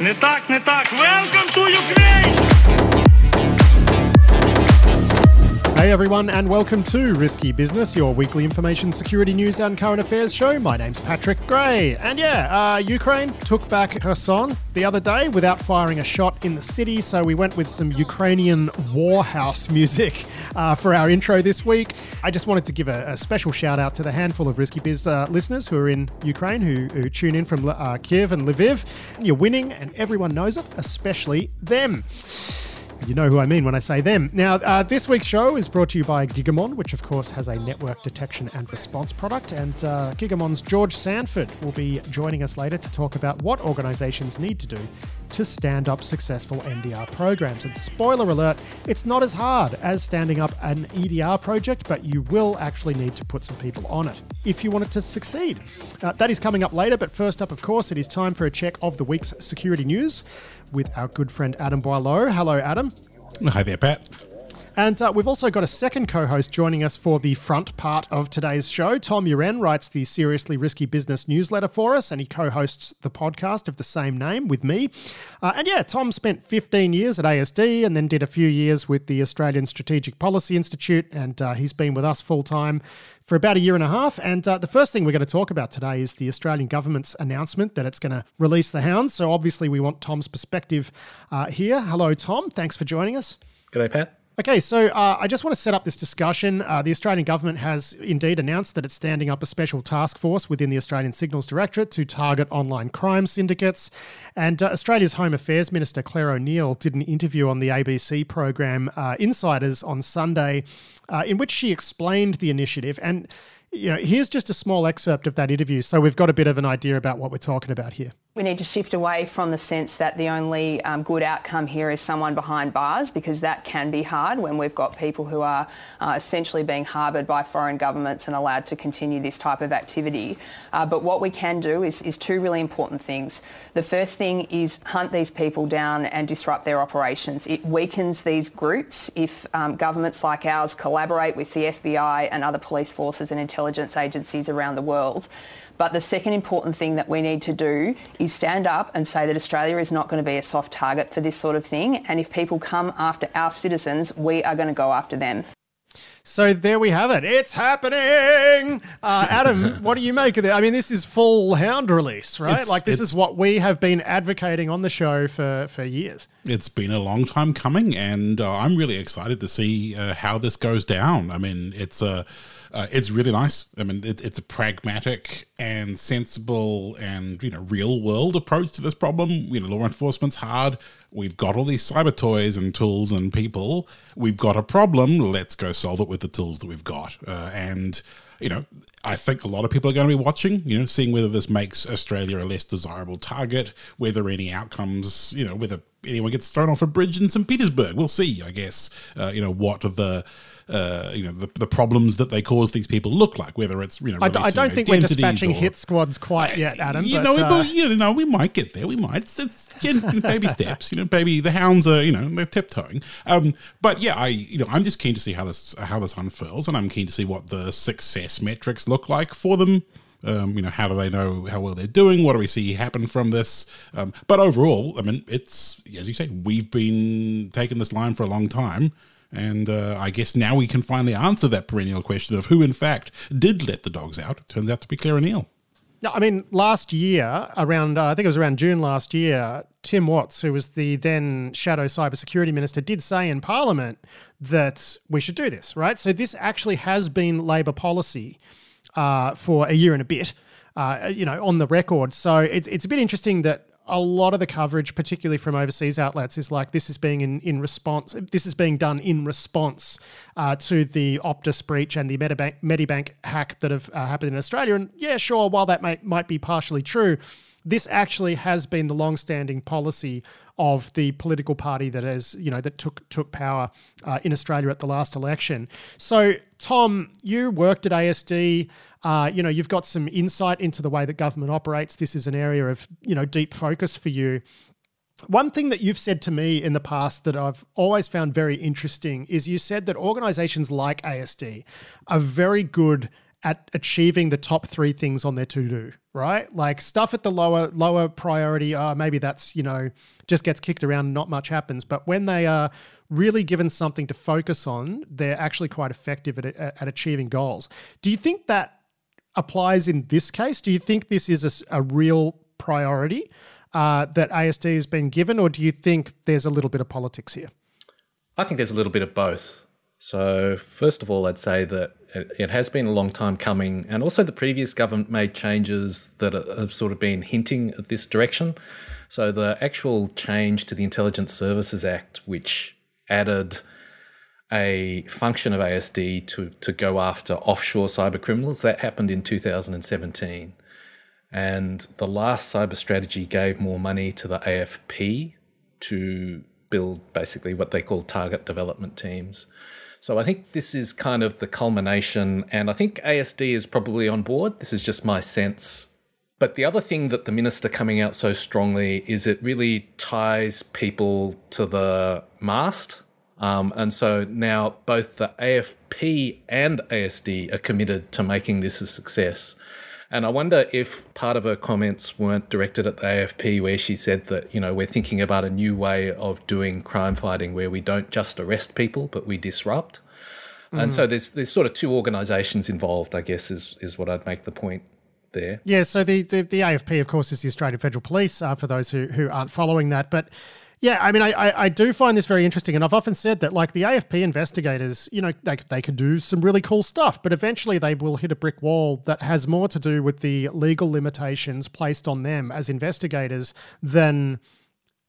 Не так, не так. Welcome to Ukraine! Hey everyone, and welcome to Risky Business, your weekly information security news and current affairs show. My name's Patrick Gray, and yeah, uh, Ukraine took back Kherson the other day without firing a shot in the city, so we went with some Ukrainian warhouse music uh, for our intro this week. I just wanted to give a, a special shout out to the handful of Risky Biz uh, listeners who are in Ukraine who, who tune in from uh, Kiev and Lviv. You're winning, and everyone knows it, especially them. You know who I mean when I say them. Now, uh, this week's show is brought to you by Gigamon, which of course has a network detection and response product. And uh, Gigamon's George Sanford will be joining us later to talk about what organizations need to do to stand up successful NDR programs. And spoiler alert, it's not as hard as standing up an EDR project, but you will actually need to put some people on it if you want it to succeed. Uh, that is coming up later, but first up, of course, it is time for a check of the week's security news with our good friend Adam Boileau. Hello, Adam. Hi there, Pat. And uh, we've also got a second co host joining us for the front part of today's show. Tom Uren writes the Seriously Risky Business newsletter for us, and he co hosts the podcast of the same name with me. Uh, and yeah, Tom spent 15 years at ASD and then did a few years with the Australian Strategic Policy Institute, and uh, he's been with us full time for about a year and a half. And uh, the first thing we're going to talk about today is the Australian government's announcement that it's going to release the hounds. So obviously, we want Tom's perspective uh, here. Hello, Tom. Thanks for joining us. G'day, Pat. Okay, so uh, I just want to set up this discussion. Uh, the Australian government has indeed announced that it's standing up a special task force within the Australian Signals Directorate to target online crime syndicates. And uh, Australia's Home Affairs Minister Clare O'Neil did an interview on the ABC program uh, Insiders on Sunday, uh, in which she explained the initiative. And you know, here's just a small excerpt of that interview, so we've got a bit of an idea about what we're talking about here. We need to shift away from the sense that the only um, good outcome here is someone behind bars because that can be hard when we've got people who are uh, essentially being harboured by foreign governments and allowed to continue this type of activity. Uh, but what we can do is, is two really important things. The first thing is hunt these people down and disrupt their operations. It weakens these groups if um, governments like ours collaborate with the FBI and other police forces and intelligence agencies around the world. But the second important thing that we need to do is stand up and say that Australia is not going to be a soft target for this sort of thing. And if people come after our citizens, we are going to go after them. So there we have it. It's happening. Uh, Adam, what do you make of it? I mean, this is full hound release, right? It's- like this is what we have been advocating on the show for for years. It's been a long time coming, and uh, I'm really excited to see uh, how this goes down. I mean, it's a. Uh, it's really nice. I mean, it, it's a pragmatic and sensible and you know real world approach to this problem. You know, law enforcement's hard. We've got all these cyber toys and tools and people. We've got a problem. Let's go solve it with the tools that we've got. Uh, and you know, I think a lot of people are going to be watching, you know, seeing whether this makes Australia a less desirable target, whether any outcomes, you know, whether anyone gets thrown off a bridge in St. Petersburg. We'll see, I guess, uh, you know, what the. Uh, you know the, the problems that they cause these people look like whether it's you know I, d- I don't think we're dispatching or- hit squads quite yet, Adam. you but, know, we- uh, you know, we might get there. We might. It's, it's baby steps. You know, baby. The hounds are, you know, they're tiptoeing. Um, but yeah, I, you know, I'm just keen to see how this how this unfurls, and I'm keen to see what the success metrics look like for them. Um, you know, how do they know how well they're doing? What do we see happen from this? Um, but overall, I mean, it's as you say, we've been taking this line for a long time. And uh, I guess now we can finally answer that perennial question of who, in fact, did let the dogs out. It turns out to be Clare O'Neil. No, I mean, last year, around uh, I think it was around June last year, Tim Watts, who was the then shadow cybersecurity minister, did say in Parliament that we should do this, right? So this actually has been Labor policy uh, for a year and a bit, uh, you know, on the record. So it's it's a bit interesting that a lot of the coverage, particularly from overseas outlets, is like this is being in, in response. This is being done in response uh, to the Optus breach and the Medibank, Medibank hack that have uh, happened in Australia. And yeah, sure, while that might might be partially true, this actually has been the long-standing policy of the political party that has, you know, that took took power uh, in Australia at the last election. So, Tom, you worked at ASD. Uh, you know, you've got some insight into the way that government operates. This is an area of, you know, deep focus for you. One thing that you've said to me in the past that I've always found very interesting is you said that organizations like ASD are very good at achieving the top three things on their to do, right? Like stuff at the lower lower priority, uh, maybe that's you know just gets kicked around, and not much happens. But when they are really given something to focus on, they're actually quite effective at, at, at achieving goals. Do you think that applies in this case? Do you think this is a, a real priority uh, that ASD has been given, or do you think there's a little bit of politics here? I think there's a little bit of both. So, first of all, I'd say that it, has been a long time coming, and also the previous government made changes that have sort of been hinting at this direction. So, the actual change to the Intelligence Services Act, which added a function of ASD to, to go after offshore cyber criminals. That happened in 2017. And the last cyber strategy gave more money to the AFP to build basically what they call target development teams. So I think this is kind of the culmination, and I think ASD is probably on board. This is just my sense. But the other thing that the minister coming out so strongly is it really ties people to the mast um, and so now both the AFP and ASD are committed to making this a success. And I wonder if part of her comments weren't directed at the AFP, where she said that, you know, we're thinking about a new way of doing crime fighting where we don't just arrest people, but we disrupt. Mm. And so there's there's sort of two organisations involved, I guess, is is what I'd make the point there. Yeah, so the, the, the AFP, of course, is the Australian Federal Police, uh, for those who, who aren't following that. But yeah, I mean, I, I, do find this very interesting, and I've often said that, like the AFP investigators, you know, they they can do some really cool stuff, but eventually they will hit a brick wall that has more to do with the legal limitations placed on them as investigators than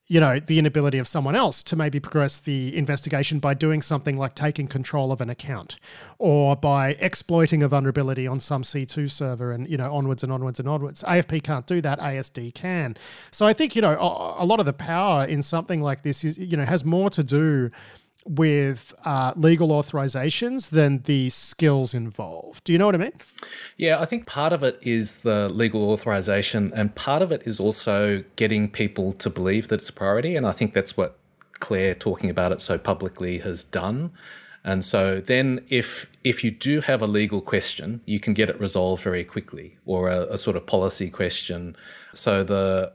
you know, the inability of someone else to maybe progress the investigation by doing something like taking control of an account or by exploiting a vulnerability on some C2 server and, you know, onwards and onwards and onwards. AFP can't do that, ASD can. So I think, you know, a, lot of the power in something like this is, you know, has more to do with uh, legal authorizations than the skills involved. Do you know what I mean? Yeah, I think part of it is the legal authorization, and part of it is also getting people to believe that it's a priority. And I think that's what Clare talking about it so publicly has done. And so then if if you do have a legal question, you can get it resolved very quickly or a, a sort of policy question. So the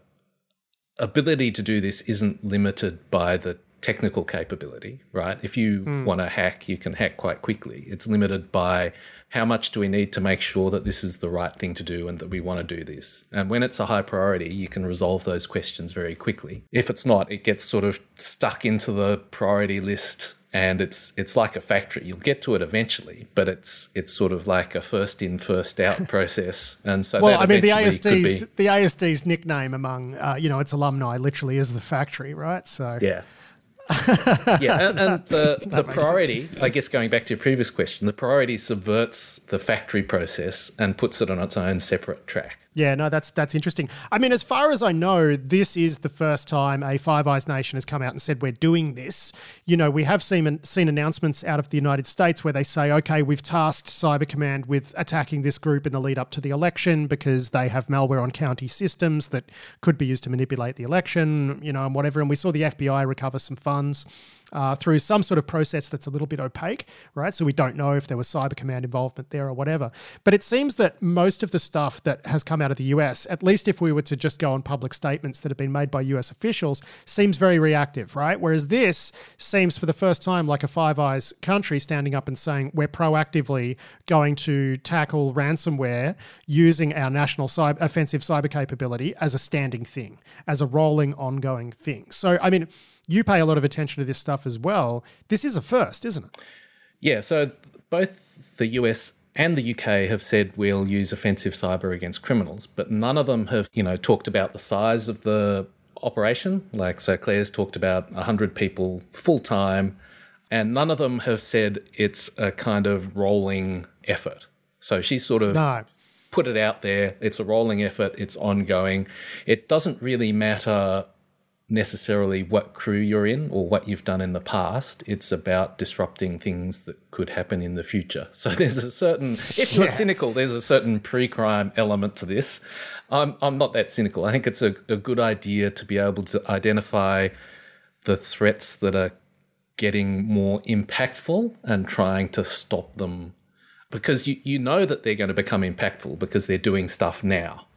ability to do this isn't limited by the technical capability, right? If you mm. want to hack, you can hack quite quickly. It's limited by how much do we need to make sure that this is the right thing to do and that we want to do this. And when it's a high priority, you can resolve those questions very quickly. If it's not, it gets sort of stuck into the priority list and it's it's like a factory. You'll get to it eventually, but it's it's sort of like a first in first out process. And so, well, I mean, the ASD's be... the ASD's nickname among uh, you know its alumni literally is the factory, right? So yeah, yeah, and, and the, the priority, I guess going back to your previous question, the priority subverts the factory process and puts it on its own separate track. Yeah, no, that's that's interesting. I mean, as far as I know, this is the first time a Five Eyes nation has come out and said we're doing this. You know, we have seen seen announcements out of the United States where they say, okay, we've tasked Cyber Command with attacking this group in the lead up to the election because they have malware on county systems that could be used to manipulate the election, you know, and whatever. And we saw the FBI recover some funds uh, through some sort of process that's a little bit opaque, right? So we don't know if there was Cyber Command involvement there or whatever. But it seems that most of the stuff that has come out of the US, at least if we were to just go on public statements that have been made by US officials, seems very reactive, right? Whereas this seems for the first time like a Five Eyes country standing up and saying we're proactively going to tackle ransomware using our national cyber, offensive cyber capability as a standing thing, as a rolling, ongoing thing. So, I mean, you pay a lot of attention to this stuff as well. This is a first, isn't it? Yeah. So both the US and the UK have said we'll use offensive cyber against criminals, but none of them have, you know, talked about the size of the operation. Like, so Clare's talked about 100 people full time, and none of them have said it's a kind of rolling effort. So she's sort of no. put it out there. It's a rolling effort, it's ongoing. It doesn't really matter necessarily what crew you're in or what you've done in the past. It's about disrupting things that could happen in the future. So there's a certain, if you're yeah. cynical, there's a certain pre-crime element to this. I'm I'm not that cynical. I think it's a, a good idea to be able to identify the threats that are getting more impactful and trying to stop them because you, you know that they're going to become impactful because they're doing stuff now.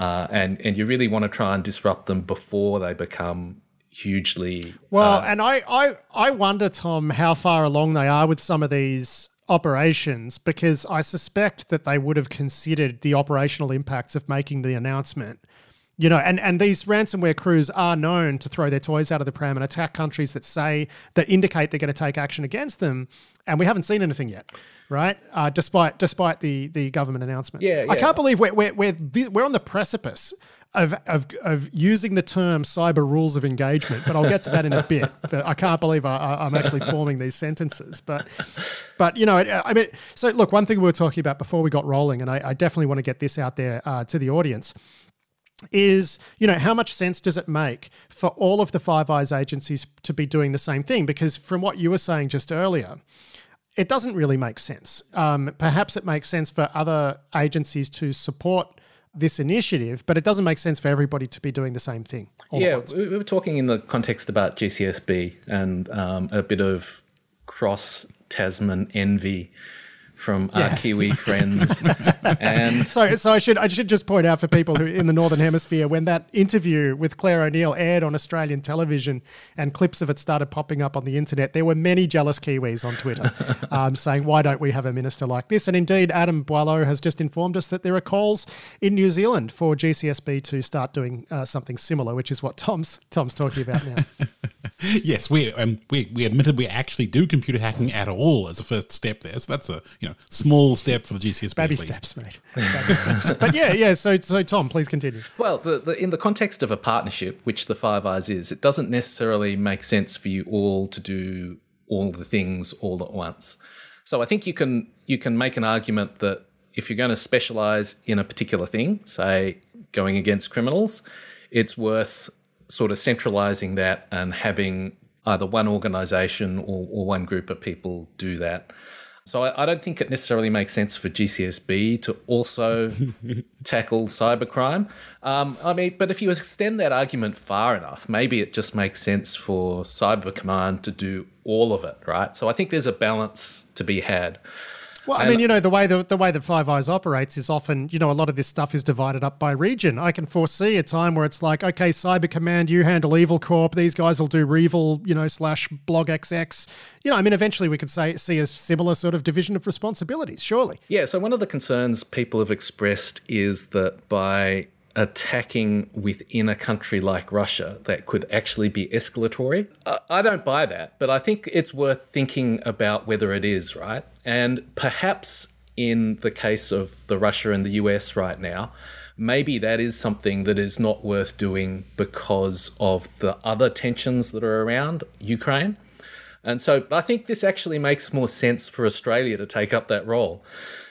Uh, and, and you really want to try and disrupt them before they become hugely well uh, and I, I i wonder tom how far along they are with some of these operations because i suspect that they would have considered the operational impacts of making the announcement you know and and these ransomware crews are known to throw their toys out of the pram and attack countries that say that indicate they're going to take action against them and we haven't seen anything yet right uh, despite despite the the government announcement Yeah, i can't believe we're we're we're, we're on the precipice of, of, of using the term cyber rules of engagement, but I'll get to that in a bit. But I can't believe I, I, I'm actually forming these sentences. But, but you know, I mean, so look, one thing we were talking about before we got rolling, and I, I definitely want to get this out there uh, to the audience, is you know how much sense does it make for all of the Five Eyes agencies to be doing the same thing? Because from what you were saying just earlier, it doesn't really make sense. Um, perhaps it makes sense for other agencies to support this initiative, but it doesn't make sense for everybody to be doing the same thing. yeah, we we were talking in the context about GCSB and um, a bit of cross Tasman envy from our Kiwi friends. and So, so I should I should just point out for people who in the northern hemisphere when that interview with Clare O'Neil aired on Australian television and clips of it started popping up on the internet, there were many jealous Kiwis on Twitter um, saying, "Why don't we have a minister like this?" And indeed, Adam Boileau has just informed us that there are calls in New Zealand for GCSB to start doing uh, something similar, which is what Tom's Tom's talking about now. yes, we um, we we admitted we actually do computer hacking at all as a first step there. So that's a you know small step for the GCSB. Baby at least. steps, mate. Baby steps. But yeah, yeah. So, so Tom, please continue. Well, the, the, in the context of a partnership, which the Five Eyes is, it doesn't necessarily make sense for you all to do all the things all at once. So I think you can you can make an argument that if you're going to specialize in a particular thing, say going against criminals, it's worth sort of centralizing that and having either one organization or, or one group of people do that. So I, I don't think it necessarily makes sense for GCSB to also tackle cybercrime. Um, I mean, but if you extend that argument far enough, maybe it just makes sense for Cyber Command to do all of it, right? So I think there's a balance to be had. Well, I mean, you know, the way the, the way that Five Eyes operates is often, you know, a lot of this stuff is divided up by region. I can foresee a time where it's like, okay, Cyber Command, you handle Evil Corp. These guys will do Revil, you know, slash BlogXX. You know, I mean, eventually we could say see a similar sort of division of responsibilities. Surely. Yeah, so one of the concerns people have expressed is that by attacking within a country like Russia, that could actually be escalatory. I don't buy that, but I think it's worth thinking about whether it is, right? And perhaps in the case of the Russia and the US right now, maybe that is something that is not worth doing because of the other tensions that are around Ukraine. And so I think this actually makes more sense for Australia to take up that role.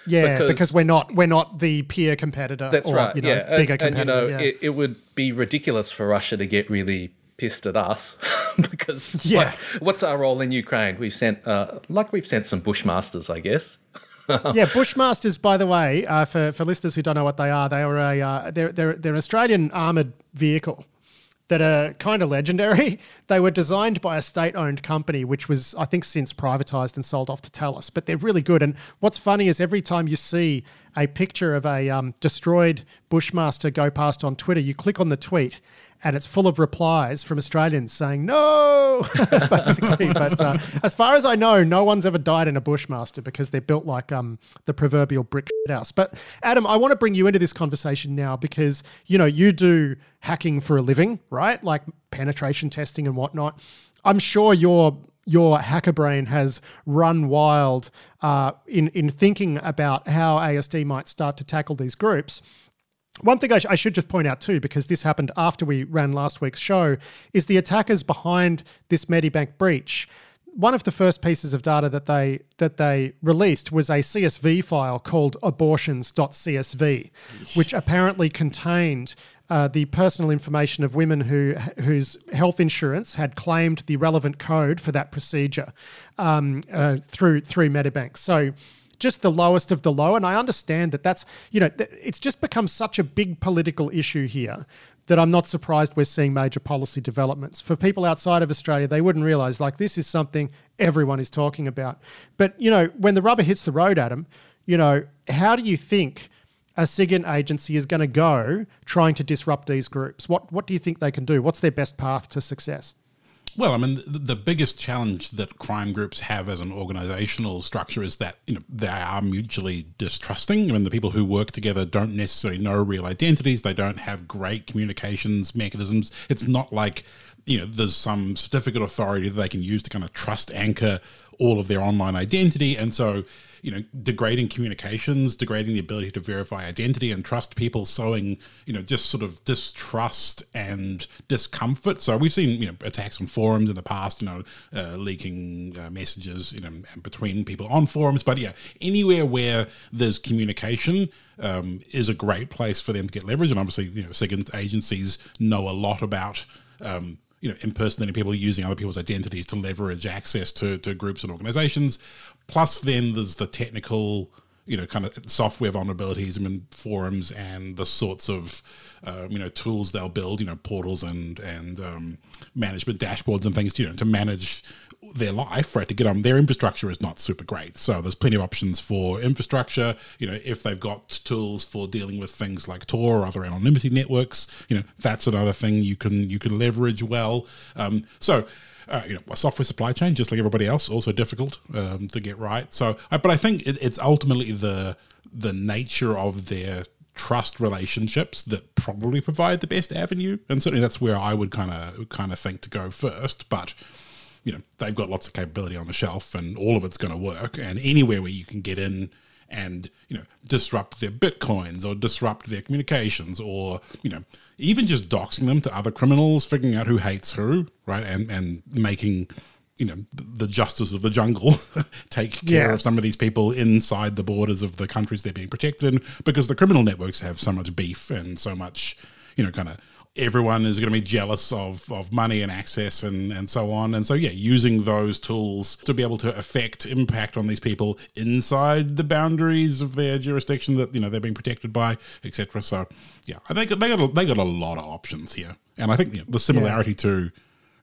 Yeah, because, Because- we're not we're not the peer competitor. That's or, right. You know, yeah, bigger and, and, you know, yeah. it, it would be ridiculous for Russia to get really pissed at us because, Yeah. like, what's our role in Ukraine? We've sent, uh, like, we've sent some bushmasters, I guess. yeah, Bushmasters. By the way, uh, for for listeners who don't know what they are, they are a uh, they're they're they're an Australian armored vehicle that are kind of legendary. They were designed by a state-owned company, which was I think since privatized and sold off to Thales. But they're really good. And what's funny is every time you see a picture of a um, destroyed Bushmaster go past on Twitter, you click on the tweet. And it's full of replies from Australians saying no, basically. But uh, as far as I know, no one's ever died in a Bushmaster because they're built like um, the proverbial brick house. But Adam, I want to bring you into this conversation now because you know you do hacking for a living, right? Like penetration testing and whatnot. I'm sure your your hacker brain has run wild uh, in in thinking about how ASD might start to tackle these groups. One thing I, sh- I should just point out too, because this happened after we ran last week's show, is the attackers behind this Medibank breach. One of the first pieces of data that they that they released was a CSV file called abortions.csv, which apparently contained uh, the personal information of women who whose health insurance had claimed the relevant code for that procedure um, uh, through through Medibank. So just the lowest of the low. And I understand that that's, you know, it's just become such a big political issue here that I'm not surprised we're seeing major policy developments. For people outside of Australia, they wouldn't realize like this is something everyone is talking about. But, you know, when the rubber hits the road, Adam, you know, how do you think a SIGINT agency is going to go trying to disrupt these groups? What what do you think they can do? What's their best path to success? Well, I mean, the, biggest challenge that crime groups have as an organizational structure is that you know they are mutually distrusting. I mean, the people who work together don't necessarily know real identities. They don't have great communications mechanisms. It's not like you know there's some certificate authority that they can use to kind of trust anchor all of their online identity, and so you know, degrading communications, degrading the ability to verify identity and trust people, sowing, you know, just sort of distrust and discomfort. So we've seen, you know, attacks on forums in the past, you know, uh, leaking uh, messages, you know, between people on forums. But yeah, anywhere where there's communication um, is a great place for them to get leverage. And obviously, you know, SIGINT agencies know a lot about. Um, you know, impersonating people using other people's identities to leverage access to, to groups and organizations. Plus, then there's the technical, you know, kind of software vulnerabilities I mean, forums and the sorts of, uh, you know, tools they'll build, you know, portals and and um, management dashboards and things, you know, to manage their life, right? To get on their infrastructure is not super great. So there's plenty of options for infrastructure. You know, if they've got tools for dealing with things like Tor or other anonymity networks, you know, that's another thing you can you can leverage well. Um, so uh, you know, a software supply chain, just like everybody else, also difficult um, to get right. So, uh, but I think it, it's ultimately the the nature of their trust relationships that probably provide the best avenue, and certainly that's where I would kind of kind of think to go first. But you know, they've got lots of capability on the shelf, and all of it's going to work. And anywhere where you can get in and you know disrupt their bitcoins or disrupt their communications or you know even just doxing them to other criminals figuring out who hates who right and and making you know the justice of the jungle take care Yeah. of some of these people inside the borders of the countries they're being protected in because the criminal networks have so much beef and so much you know kind of everyone is going to be jealous of, of money and access and, and so on. And so, yeah, using those tools to be able to affect impact on these people inside the boundaries of their jurisdiction that, you know, they're being protected by, etc. So, yeah, I think they got, a, they got a lot of options here. And I think you know, the similarity to,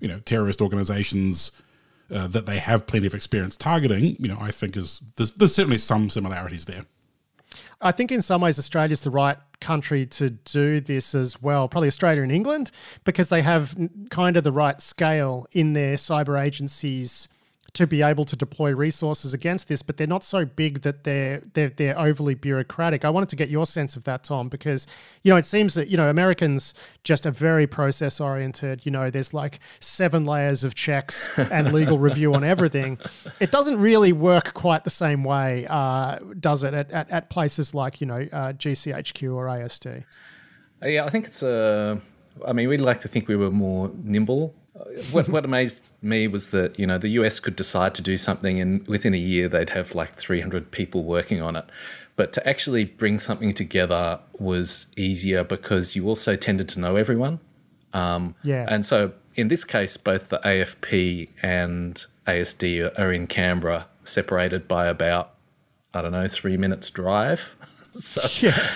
you know, terrorist organizations uh, that they have plenty of experience targeting, you know, I think is, there's, there's certainly some similarities there. I think in some ways Australia's the right country to do this as well. Probably Australia and England because they have kind of the right scale in their cyber agencies to be able to deploy resources against this, but they're not so big that they're they're they're overly bureaucratic. I wanted to get your sense of that, Tom, because you know it seems that you know Americans just are very process oriented. You know, there's like seven layers of checks and legal review on everything. It doesn't really work quite the same way, uh, does it? At, at, at places like you know uh, GCHQ or ASD. Uh, Yeah, I think it's Uh, I mean, we'd like to think we were more nimble. Uh, What, what amazed me was that you know the US could decide to do something, and within a year they'd have like 300 people working on it. But to actually bring something together was easier because you also tended to know everyone. Um, Yeah. And so in this case, both the AFP and ASD are- in Canberra, separated by about I don't know three minutes drive. so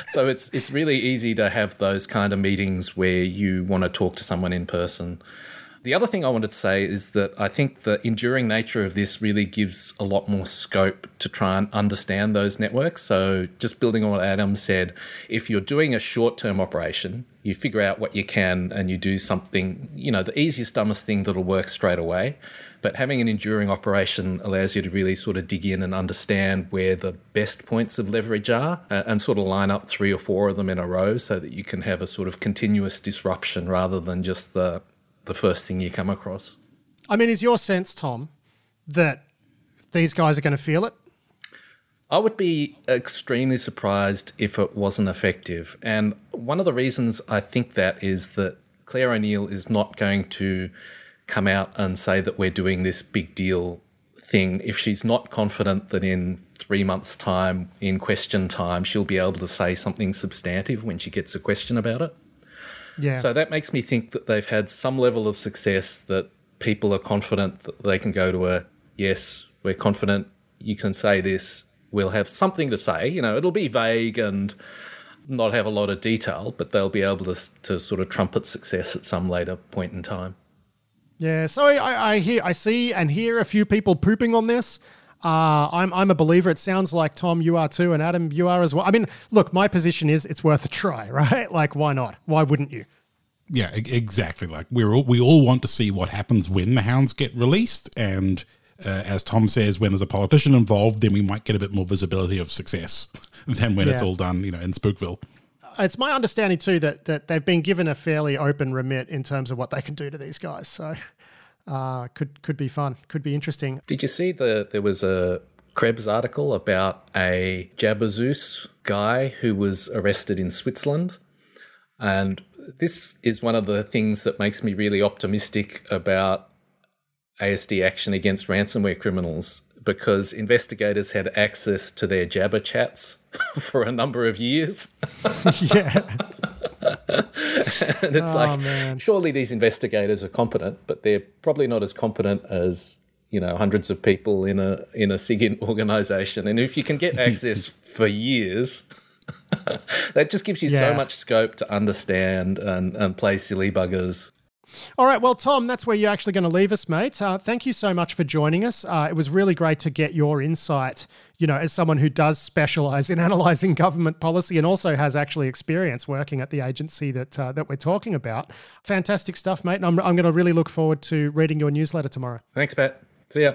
so it's it's really easy to have those kind of meetings where you want to talk to someone in person. The other thing I wanted to say is that I think the enduring nature of this really gives a lot more scope to try and understand those networks. So, just building on what Adam said, if you're doing a short term operation, you figure out what you can and you do something, you know, the easiest, dumbest thing that'll work straight away. But having an enduring operation allows you to really sort of dig in and understand where the best points of leverage are and sort of line up three or four of them in a row so that you can have a sort of continuous disruption rather than just the the first thing you come across. I mean, is your sense, Tom, that these guys are going to feel it? I would be extremely surprised if it wasn't effective. And one of the reasons I think that is that Clare O'Neil is not going to come out and say that we're doing this big deal thing if she's not confident that in three months' time, in question time, she'll be able to say something substantive when she gets a question about it. Yeah. So that makes me think that they've had some level of success that people are confident that they can go to a yes, we're confident you can say this, we'll have something to say. You know, it'll be vague and not have a lot of detail, but they'll be able to, to sort of trumpet success at some later point in time. Yeah, so I, I hear, I see, and hear a few people pooping on this. Uh, I'm I'm a believer. It sounds like Tom, you are too, and Adam, you are as well. I mean, look, my position is it's worth a try, right? Like, why not? Why wouldn't you? Yeah, exactly. Like we're all, we all want to see what happens when the hounds get released, and uh, as Tom says, when there's a politician involved, then we might get a bit more visibility of success than when it's all done, you know, in Spookville. It's my understanding too that that they've been given a fairly open remit in terms of what they can do to these guys. So, uh, could could be fun. Could be interesting. Did you see the there was a Krebs article about a Jabberzeus guy who was arrested in Switzerland? And this is one of the things that makes me really optimistic about ASD action against ransomware criminals because investigators had access to their Jabber chats for a number of years. yeah. and it's Oh, like, man. surely these investigators are competent, but they're probably not as competent as you know hundreds of people in a in a SIG organization. And if you can get access for years, that just gives you so much scope to understand and, and play silly buggers. All right. Well, Tom, that's where you're actually going to leave us, mate. Uh, thank you so much for joining us. Uh, it was really great to get your insight, you know, as someone who does specialize in analyzing government policy and also has actually experience working at the agency that uh, that we're talking about. Fantastic stuff, mate. And I'm, I'm going to really look forward to reading your newsletter tomorrow. Thanks, Pat. See ya.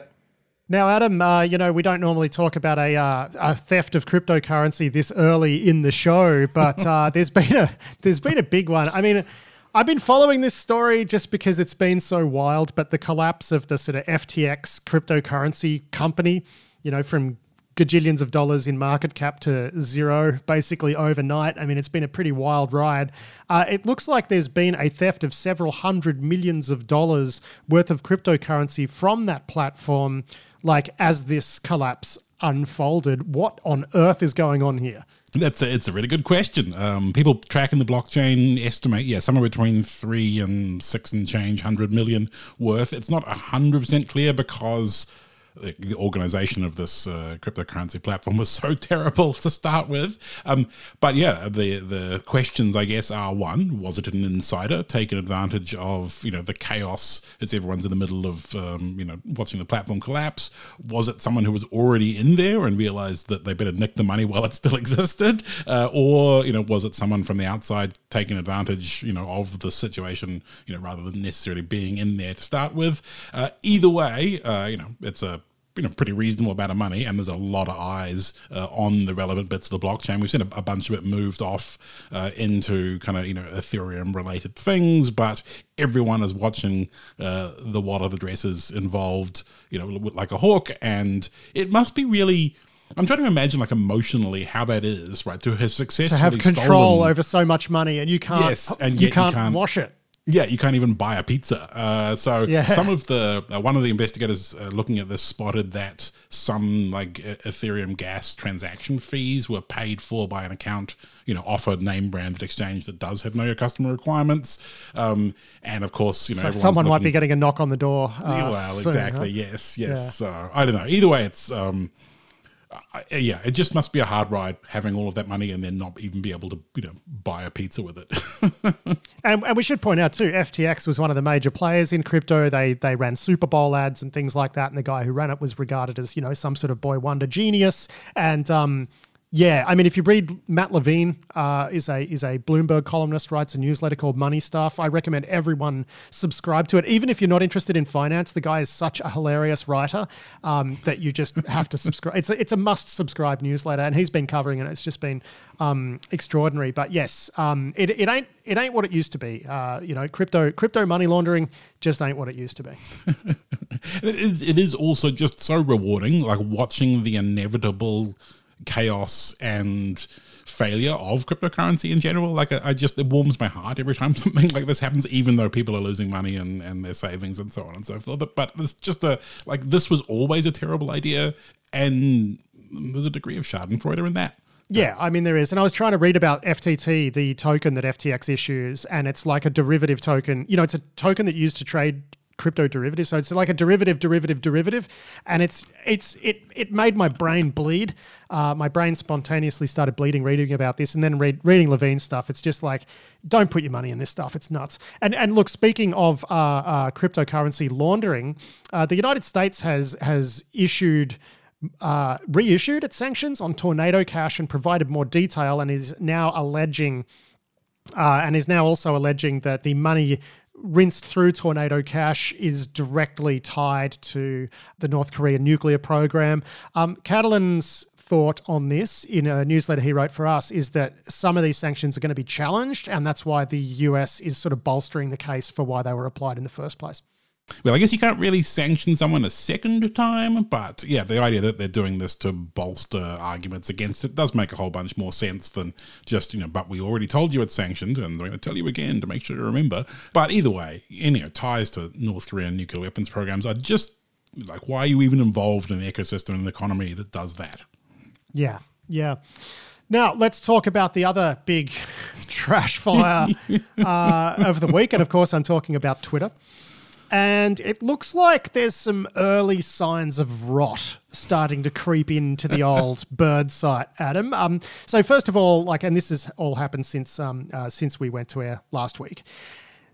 Now, Adam, uh, you know, we don't normally talk about a, uh, a theft of cryptocurrency this early in the show, but uh, there's been a there's been a big one. I mean, I've been following this story just because it's been so wild, but the collapse of the sort of FTX cryptocurrency company, you know, from gajillions of dollars in market cap to zero basically overnight. I mean, it's been a pretty wild ride. Uh, it looks like there's been a theft of several hundred millions of dollars worth of cryptocurrency from that platform, like as this collapse unfolded. What on earth is going on here? That's a, it's a really good question. Um, people tracking the blockchain estimate, yeah, somewhere between three and six and change hundred million worth. It's not a hundred percent clear because the, organization of this uh, cryptocurrency platform was so terrible to start with. Um, but yeah, the the questions I guess are one: was it an insider taking advantage of you know the chaos as everyone's in the middle of um, you know watching the platform collapse? Was it someone who was already in there and realized that they better nick the money while it still existed, uh, or you know was it someone from the outside taking advantage you know of the situation you know rather than necessarily being in there to start with? Uh, either way, uh, you know it's a you know pretty reasonable amount of money and there's a lot of eyes uh, on the relevant bits of the blockchain we've seen a, a bunch of it moved off uh, into kind of you know ethereum related things but everyone is watching uh, the wallet addresses involved you know like a hawk and it must be really I'm trying to imagine, like emotionally, how that is, right? To have successfully To have control stolen- over so much money and you can't, Yes, and you can't, can't- wash it. Yeah, you can't even buy a pizza. Uh, so Yeah. some of the uh, one of the investigators uh, looking at this spotted that some like Ethereum gas transaction fees were paid for by an account, you know, off a name branded exchange that does have no customer requirements. Um, and of course, you know, So someone might be getting a knock on the door. Uh, well, soon, exactly. huh? Yes, yes. Yeah. So I don't know. Either way, it's um, I, yeah, it just must be a hard ride having all of that money and then not even be able to, you know, buy a pizza with it. And, and we should point out too, FTX was one of the major players in crypto. They they ran Super Bowl ads and things like that. And the guy who ran it was regarded as you know some sort of boy wonder genius. And um, yeah, I mean, if you read Matt Levine uh, is a is a Bloomberg columnist, writes a newsletter called Money Stuff. I recommend everyone subscribe to it, even if you're not interested in finance. The guy is such a hilarious writer um, that you just have to subscribe. It's a, it's a must subscribe newsletter, and he's been covering it. It's just been um, extraordinary. But yes, um, it, it ain't it ain't what it used to be. Uh, you know, crypto crypto money laundering just ain't what it used to be. it, is, it is also just so rewarding, like watching the inevitable chaos and failure of cryptocurrency in general. Like I, I just it warms my heart every time something like this happens, even though people are losing money and, and their savings and so on and so forth. But it's just a like this was always a terrible idea, and there's a degree of Schadenfreude in that. Yeah, I mean there is, and I was trying to read about FTT, the token that FTX issues, and it's like a derivative token. You know, it's a token that you use to trade crypto derivatives. So it's like a derivative, derivative, derivative, and it's it's it it made my brain bleed. Uh, my brain spontaneously started bleeding reading about this, and then read, reading Levine's stuff. It's just like, don't put your money in this stuff. It's nuts. And and look, speaking of uh, uh, cryptocurrency laundering, uh, the United States has has issued uh, reissued its sanctions on Tornado Cash and provided more detail, and is now alleging, uh, and is now also alleging that the money rinsed through Tornado Cash is directly tied to the North Korean nuclear program. Um, Catalin's thought on this in a newsletter he wrote for us is that some of these sanctions are going to be challenged, and that's why the US is sort of bolstering the case for why they were applied in the first place. Well, I guess you can't really sanction someone a second time, but yeah, the idea that they're doing this to bolster arguments against it does make a whole bunch more sense than just, you know, but we already told you it's sanctioned and I'm going to tell you again to make sure you remember. But either way, any you know, ties to North Korean nuclear weapons programs are just like, why are you even involved in an ecosystem and an economy that does that? Yeah, yeah. Now, let's talk about the other big trash fire uh, of the week. And of course, I'm talking about Twitter. And it looks like there's some early signs of rot starting to creep into the old bird site, Adam. Um, so first of all, like, and this has all happened since um, uh, since we went to air last week.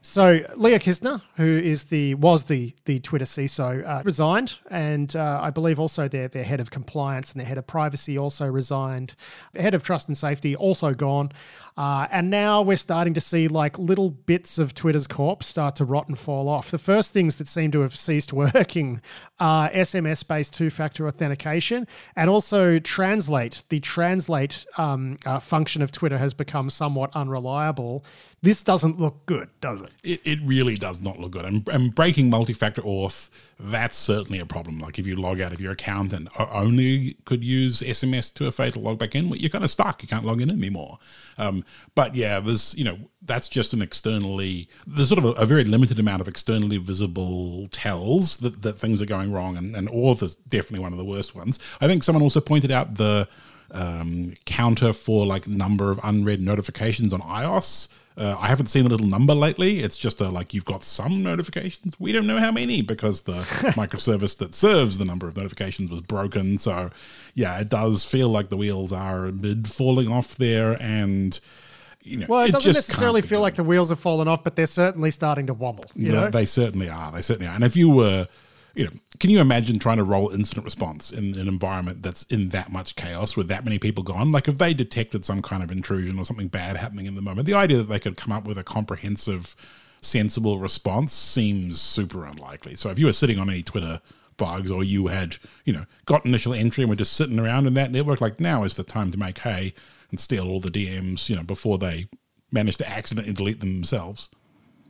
So Lea Kissner, who is the was the the Twitter CISO, uh, resigned, and uh, I believe also their their head of compliance and their head of privacy also resigned. The head of trust and safety also gone, uh, and now we're starting to see like little bits of Twitter's corpse start to rot and fall off. The first things that seem to have ceased working are SMS based two factor authentication and also translate. The translate um, uh, function of Twitter has become somewhat unreliable this doesn't look good, does it? It, it really does not look good. And, and breaking multi factor auth, that's certainly a problem. Like if you log out of your account and only could use SMS to a fatal log back in, well, you're kind of stuck. You can't log in anymore. Um, but yeah, there's, you know, that's just an externally, there's sort of a, a, very limited amount of externally visible tells that, that things are going wrong. And, and auth is definitely one of the worst ones. I think someone also pointed out the, um, counter for like number of unread notifications on iOS uh, I haven't seen the little number lately. It's just a, like you've got some notifications. We don't know how many because the microservice that serves the number of notifications was broken. So, yeah, it does feel like the wheels are mid falling off there. And, you know, well, it, it doesn't necessarily feel like the wheels have fallen off, but they're certainly starting to wobble. You yeah, know? they certainly are. They certainly are. And if you were you know, can you imagine trying to roll incident response in an environment that's in that much chaos with that many people gone? Like if they detected some kind of intrusion or something bad happening in the moment, the idea that they could come up with a comprehensive, sensible response seems super unlikely. So if you were sitting on any Twitter bugs or you had, you know, got initial entry and were just sitting around in that network, like now is the time to make hay and steal all the DMs, you know, before they manage to accidentally delete them themselves.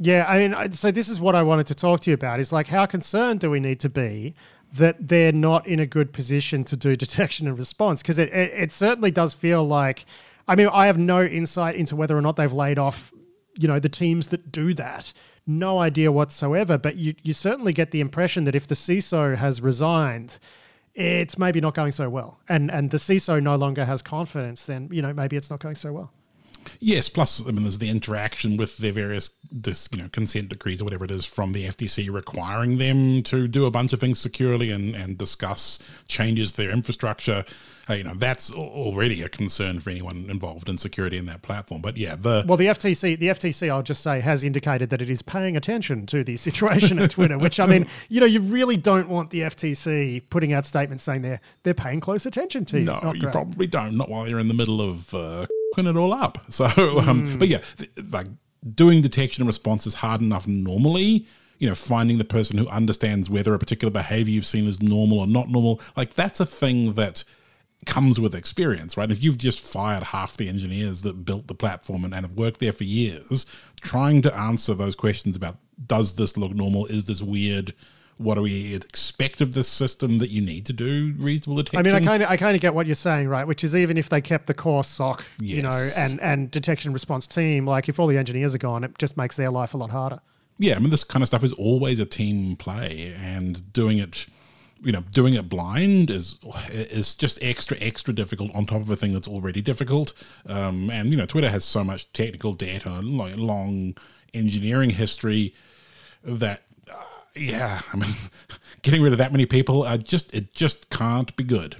Yeah, I mean, so this is what I wanted to talk to you about is like, how concerned do we need to be that they're not in a good position to do detection and response? Because it, it, it, certainly does feel like, I mean, I have no insight into whether or not they've laid off, you know, the teams that do that. No idea whatsoever. But you, you certainly get the impression that if the CISO has resigned, it's maybe not going so well. And, and the CISO no longer has confidence, then, you know, maybe it's not going so well. Yes, plus I mean, there's the interaction with their various, this you know, consent decrees or whatever it is from the FTC requiring them to do a bunch of things securely and and discuss changes to their infrastructure. Uh, you know, that's already a concern for anyone involved in security in that platform. But yeah, the well, the FTC, the FTC, I'll just say, has indicated that it is paying attention to the situation at Twitter. Which I mean, you know, you really don't want the FTC putting out statements saying they're they're paying close attention to you. No, you probably don't. Not while you're in the middle of. Uh, it all up. So, um, mm. but yeah, th- like doing detection and response is hard enough normally. You know, finding the person who understands whether a particular behavior you've seen is normal or not normal, like that's a thing that comes with experience, right? If you've just fired half the engineers that built the platform and, and have worked there for years, trying to answer those questions about does this look normal? Is this weird? What do we expect of this system that you need to do reasonable detection? I mean, I kind of, I kind of get what you're saying, right? Which is even if they kept the core SOC, yes. you know, and and detection response team, like if all the engineers are gone, it just makes their life a lot harder. Yeah, I mean, this kind of stuff is always a team play, and doing it, you know, doing it blind is is just extra extra difficult on top of a thing that's already difficult. Um, and you know, Twitter has so much technical debt and like long engineering history that yeah, I mean, getting rid of that many people, uh, just it just can't be good.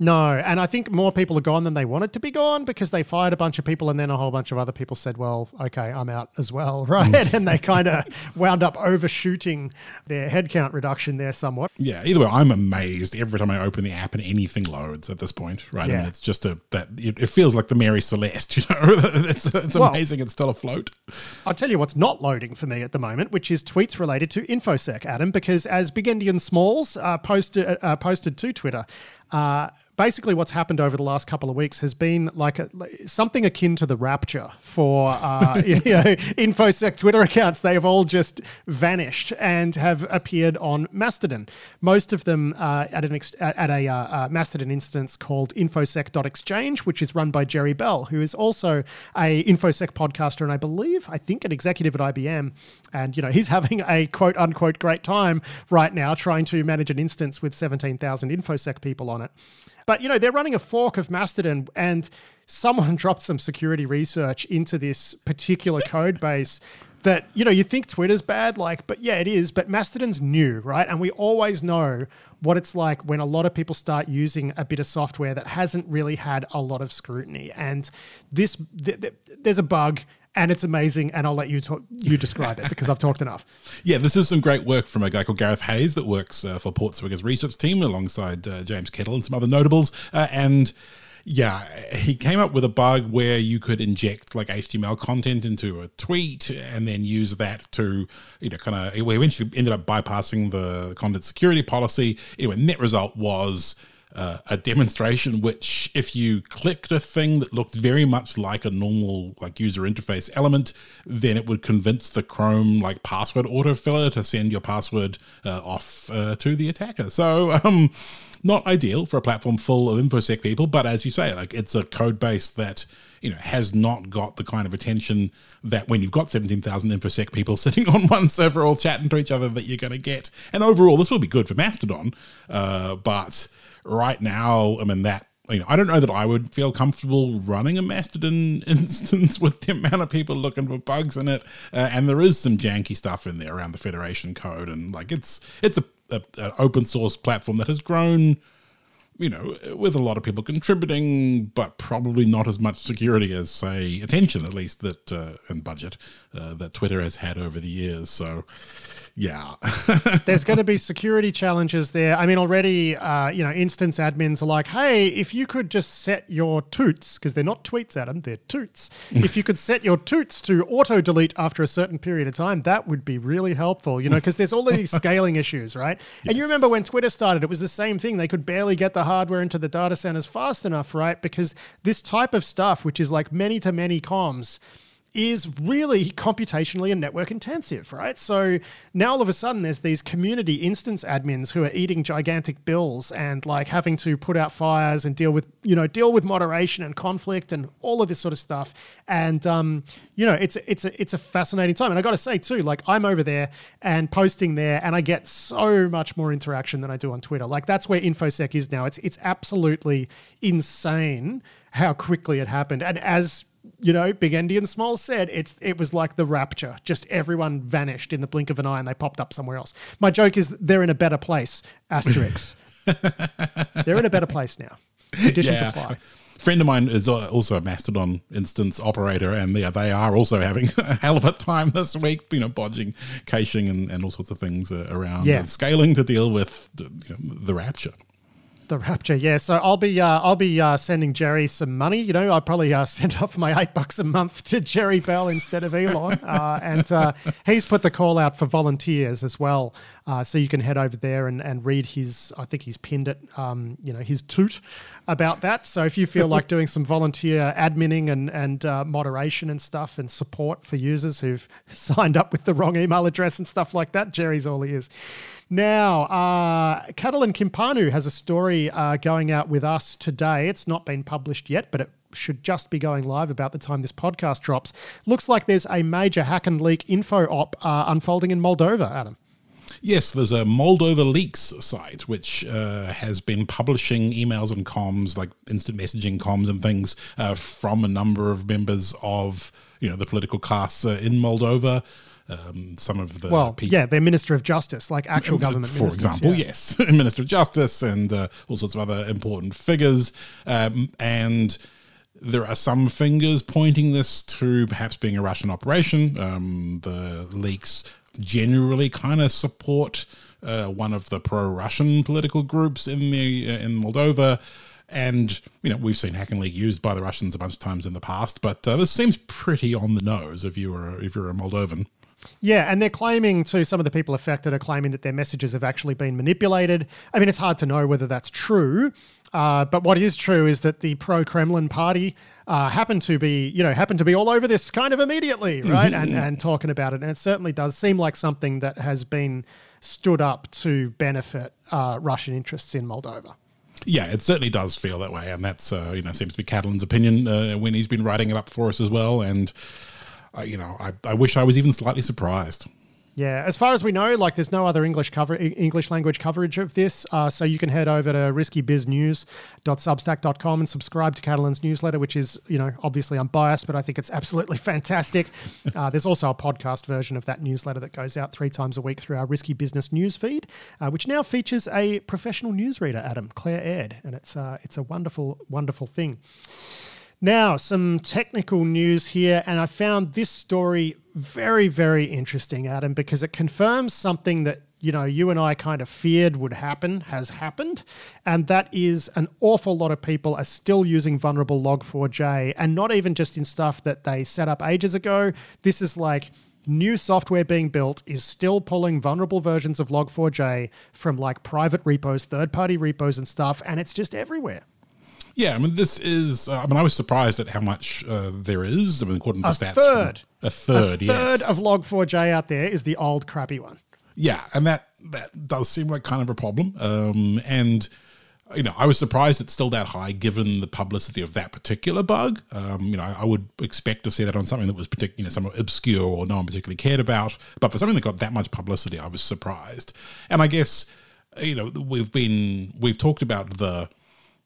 No, and I think more people are gone than they wanted to be gone because they fired a bunch of people, and then a whole bunch of other people said, "Well, okay, I'm out as well," right? and they kind of wound up overshooting their headcount reduction there somewhat. Yeah. Either way, I'm amazed every time I open the app and anything loads at this point. Right. I mean, it's just a that it, it feels like the Mary Celeste. You know, it's it's Well- amazing. it's still afloat. I'll tell you what's not loading for me at the moment, which is tweets related to InfoSec, Adam, because as Big Endian Smalls uh, posted, uh, posted to Twitter, uh, basically what's happened over the last couple of weeks has been like a, something akin to the rapture for uh, you know, InfoSec Twitter accounts. They have all just vanished and have appeared on Mastodon. Most of them uh, at, an ex- at a uh, uh, Mastodon instance called infosec.exchange, which is run by Jerry Bell, who is also a InfoSec podcaster and I believe, I think, an executive at IBM. And, you know, he's having a quote unquote great time right now trying to manage an instance with 17,000 InfoSec people on it. But, you know, they're running a fork of Mastodon and someone dropped some security research into this particular code base that you know you think twitter's bad like but yeah it is but mastodon's new right? And we always know what it's like when a lot of people start using a bit of software that hasn't really had a lot of scrutiny. And this th- th- there's a bug and it's amazing and i'll let you talk you describe it because i've talked enough Yeah, this is some great work from a guy called Gareth Heyes that works uh, for Portswigger's research team alongside uh, James Kettle and some other notables. Uh, and yeah, he came up with a bug where you could inject like HTML content into a tweet and then use that to, you know, kind of, we eventually ended up bypassing the content security policy. Anyway, net result was uh, a demonstration which if you clicked a thing that looked very much like a normal like user interface element then it would convince the chrome like password autofiller to send your password uh, off uh, to the attacker. So um not ideal for a platform full of infosec people but as you say like it's a code base that you know has not got the kind of attention that when you've got 17,000 infosec people sitting on one server all chatting to each other that you're going to get. And overall this will be good for mastodon uh, but right now, I mean that you know, I don't know that I would feel comfortable running a Mastodon instance with the amount of people looking for bugs in it, uh, and there is some janky stuff in there around the Federation code, and like it's it's a, a an open source platform that has grown, you know, with a lot of people contributing, but probably not as much security as say attention, at least that uh, and budget uh, that Twitter has had over the years. So, yeah. there's going to be security challenges there. I mean, already, uh, you know, instance admins are like, hey, if you could just set your toots, because they're not tweets, Adam, they're toots. if you could set your toots to auto delete after a certain period of time, that would be really helpful, you know, because there's all these scaling issues, right? And you remember when Twitter started, it was the same thing. They could barely get the hardware into the data centers fast enough, right? Because this type of stuff, which is like many to many comms, is really computationally and network intensive, right? So now all of a sudden there's these community instance admins who are eating gigantic bills and like having to put out fires and deal with, you know, deal with moderation and conflict and all of this sort of stuff. And um, you know, it's it's a it's a fascinating time. And I got to say too, like I'm over there and posting there, and I get so much more interaction than I do on Twitter. Like that's where infosec is now. It's it's absolutely insane how quickly it happened. And as you know, Big Endian Small said it's it was like the rapture. Just everyone vanished in the blink of an eye and they popped up somewhere else. My joke is they're in a better place. Asterix. they're in a better place now. Conditions apply. A friend of mine is also a Mastodon instance operator, and they, they are also having a hell of a time this week, you know, bodging, caching, and, and all sorts of things uh, around Yeah. and scaling to deal with the, you know, the rapture. The Rapture, yeah. So I'll be uh, I'll be uh, sending Jerry some money. You know, I'll probably uh, send off my eight bucks a month to Jerry Bell instead of Elon, uh, and uh, he's put the call out for volunteers as well. Uh, so you can head over there and, and read his. I think he's pinned it. Um, you know, his toot about that. So if you feel like doing some volunteer adminning and and uh, moderation and stuff and support for users who've signed up with the wrong email address and stuff like that, Jerry's all he is. Now, uh, Catalin Cimpanu has a story uh, going out with us today. It's not been published yet, but it should just be going live about the time this podcast drops. Looks like there's a major hack and leak info op uh, unfolding in Moldova, Adam. Yes, there's a Moldova Leaks site which uh, has been publishing emails and comms, like instant messaging comms and things, uh, from a number of members of you know the political class uh, in Moldova. Um, some of the Well, people. yeah, they're Minister of Justice, like actual government for ministers, example, yeah. yes, Minister of Justice and uh, all sorts of other important figures, um, and there are some fingers pointing this to perhaps being a Russian operation. Um, the leaks generally kind of support uh, one of the pro-Russian political groups in the uh, in Moldova. And you know we've seen Hacking Leak used by the Russians a bunch of times in the past, but uh, this seems pretty on the nose if you were if you're a Moldovan. Yeah, and they're claiming to some of the people affected are claiming that their messages have actually been manipulated. I mean, it's hard to know whether that's true, uh, but what is true is that the pro-Kremlin party uh, happened to be, you know, happened to be all over this kind of immediately, right? and and talking about it, and it certainly does seem like something that has been stood up to benefit uh, Russian interests in Moldova. Yeah, it certainly does feel that way, and that's uh, you know seems to be Catalin's opinion uh, when he's been writing it up for us as well. And uh, you know, I, I wish I was even slightly surprised. Yeah, as far as we know, like there's no other English cover English language coverage of this, uh, so you can head over to riskybiznews.substack.com and subscribe to Catalin's newsletter, which is you know obviously unbiased, but I think it's absolutely fantastic. Uh, there's also a podcast version of that newsletter that goes out three times a week through our Risky Business news feed, uh, which now features a professional newsreader, Adam Claire Aird, and it's uh, it's a wonderful wonderful thing. Now, some technical news here, and I found this story very, very interesting, Adam, because it confirms something that you know you and I kind of feared would happen has happened, and that is an awful lot of people are still using vulnerable Log4j, and not even just in stuff that they set up ages ago. This is like new software being built is still pulling vulnerable versions of Log4j from like private repos, third party repos, and stuff, and it's just everywhere. Yeah, I mean, this is. Uh, I mean, I was surprised at how much uh, there is. I mean, according to stats. A stats, third. from- a third, A third of Log4j out there is the old crappy one. yeah, and that that does seem like kind of a problem. Um, and you know, I was surprised it's still that high given the publicity of that particular bug. Um, you know, I, I would expect to see that on something that was particularly, you know, somewhat obscure or no one particularly cared about. But for something that got that much publicity, I was surprised. And I guess, you know, we've been we've talked about the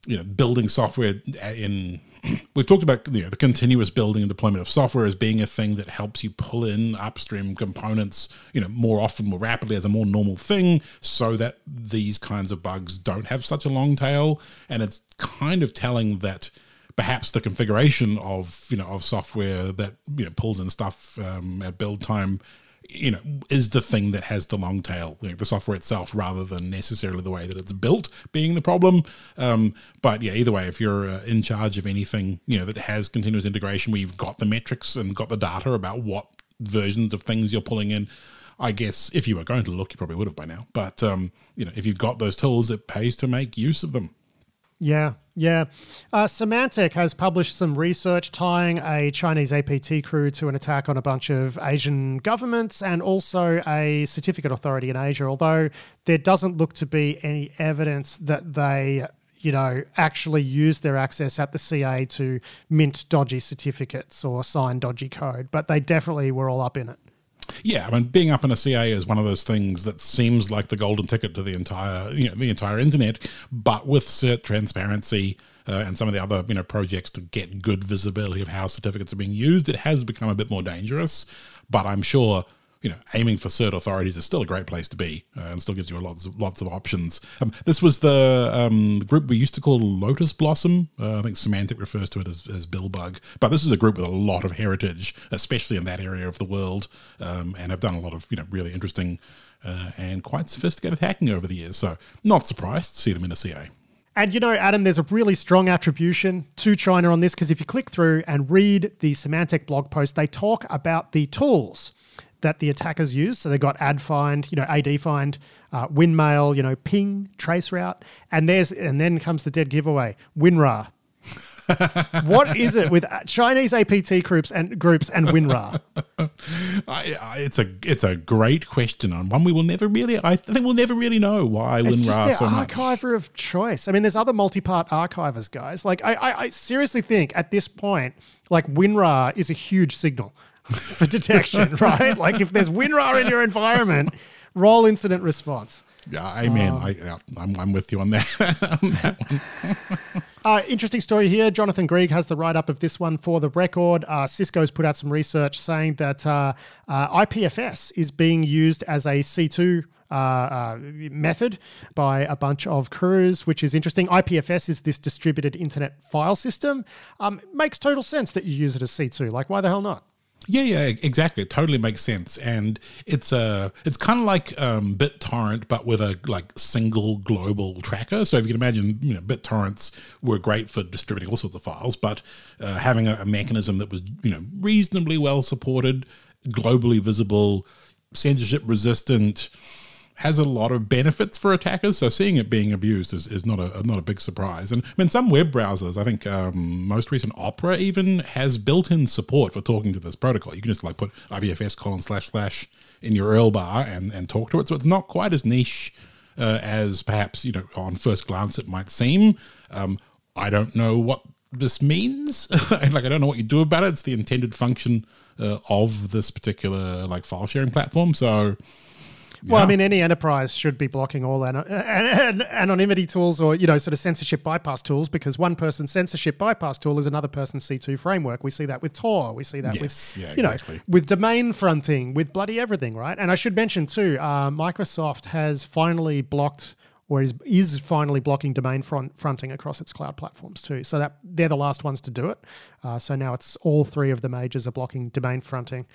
you know building software in we've talked about you know the continuous building and deployment of software as being a thing that helps you pull in upstream components you know more often more rapidly as a more normal thing so that these kinds of bugs don't have such a long tail. And it's kind of telling that perhaps the configuration of you know of software that you know pulls in stuff um, at build time you know is the thing that has the long tail like the software itself rather than necessarily the way that it's built being the problem um, but yeah either way if you're uh, in charge of anything you know that has continuous integration where you've got the metrics and got the data about what versions of things you're pulling in I guess if you were going to look, you probably would have by now. But um, you know, if you've got those tools, it pays to make use of them. Yeah, yeah. Uh, Symantec has published some research tying a Chinese APT crew to an attack on a bunch of Asian governments and also a certificate authority in Asia, although there doesn't look to be any evidence that they you know, actually used their access at the CA to mint dodgy certificates or sign dodgy code, but they definitely were all up in it. Yeah, I mean, being up in a CA is one of those things that seems like the golden ticket to the entire, you know, the entire internet. But with cert transparency uh, and some of the other, you know, projects to get good visibility of how certificates are being used, it has become a bit more dangerous. But I'm sure, you know, aiming for cert authorities is still a great place to be, uh, and still gives you lots of lots of options. Um, this was the um, group we used to call Lotus Blossom. Uh, I think Symantec refers to it as, as Billbug, but this is a group with a lot of heritage, especially in that area of the world, um, and have done a lot of you know really interesting uh, and quite sophisticated hacking over the years. So not surprised to see them in a CA. And you know, Adam, there's a really strong attribution to China on this because if you click through and read the Symantec blog post, they talk about the tools that the attackers use. So they got AdFind, you know, AdFind, uh, windmail, you know, ping, traceroute, and there's and then comes the dead giveaway, WinRAR. what is it with Chinese APT groups and groups and WinRAR? I, I, it's a it's a great question on one we will never really. I think we'll never really know why It's just WinRAR their so much. archiver of choice. I mean, there's other multi-part archivers, guys. Like, I, I, I seriously think at this point, like WinRAR is a huge signal for detection, right? Like, if there's WinRAR in your environment, roll incident response. Yeah, amen. I, yeah, I'm, I'm with you on that. on that one. Uh, interesting story here. Jonathan Greig has the write up of this one for the record. Uh, Cisco's put out some research saying that uh, uh IPFS is being used as a C2 uh, uh, method by a bunch of crews, which is interesting. IPFS is this distributed internet file system. Um, makes total sense that you use it as C2. Like, why the hell not? Yeah, yeah, exactly. It totally makes sense, and it's a it's kind of like um, BitTorrent, but with a like single global tracker. So if you can imagine, you know, BitTorrents were great for distributing all sorts of files, but uh, having a, a mechanism that was you know reasonably well supported, globally visible, censorship resistant, has a lot of benefits for attackers. So seeing it being abused is, is not a not a big surprise. And I mean, some web browsers, I think um, most recent Opera even has built-in support for talking to this protocol. You can just like put IPFS colon slash slash in your URL bar and and talk to it. So it's not quite as niche uh, as perhaps you know on first glance it might seem. Um, I don't know what this means. like I don't know what you do about it. It's the intended function uh, of this particular like file sharing platform. So well, yeah. I mean, any enterprise should be blocking all an- an- anonymity tools or, you know, sort of censorship bypass tools because one person's censorship bypass tool is another person's C2 framework. We see that with Tor. We see that yes. with, yeah, you exactly. know, with domain fronting, with bloody everything, right? And I should mention too, uh, Microsoft has finally blocked or is, is finally blocking domain front, fronting across its cloud platforms too. So that they're the last ones to do it. Uh, so now it's all three of the majors are blocking domain fronting.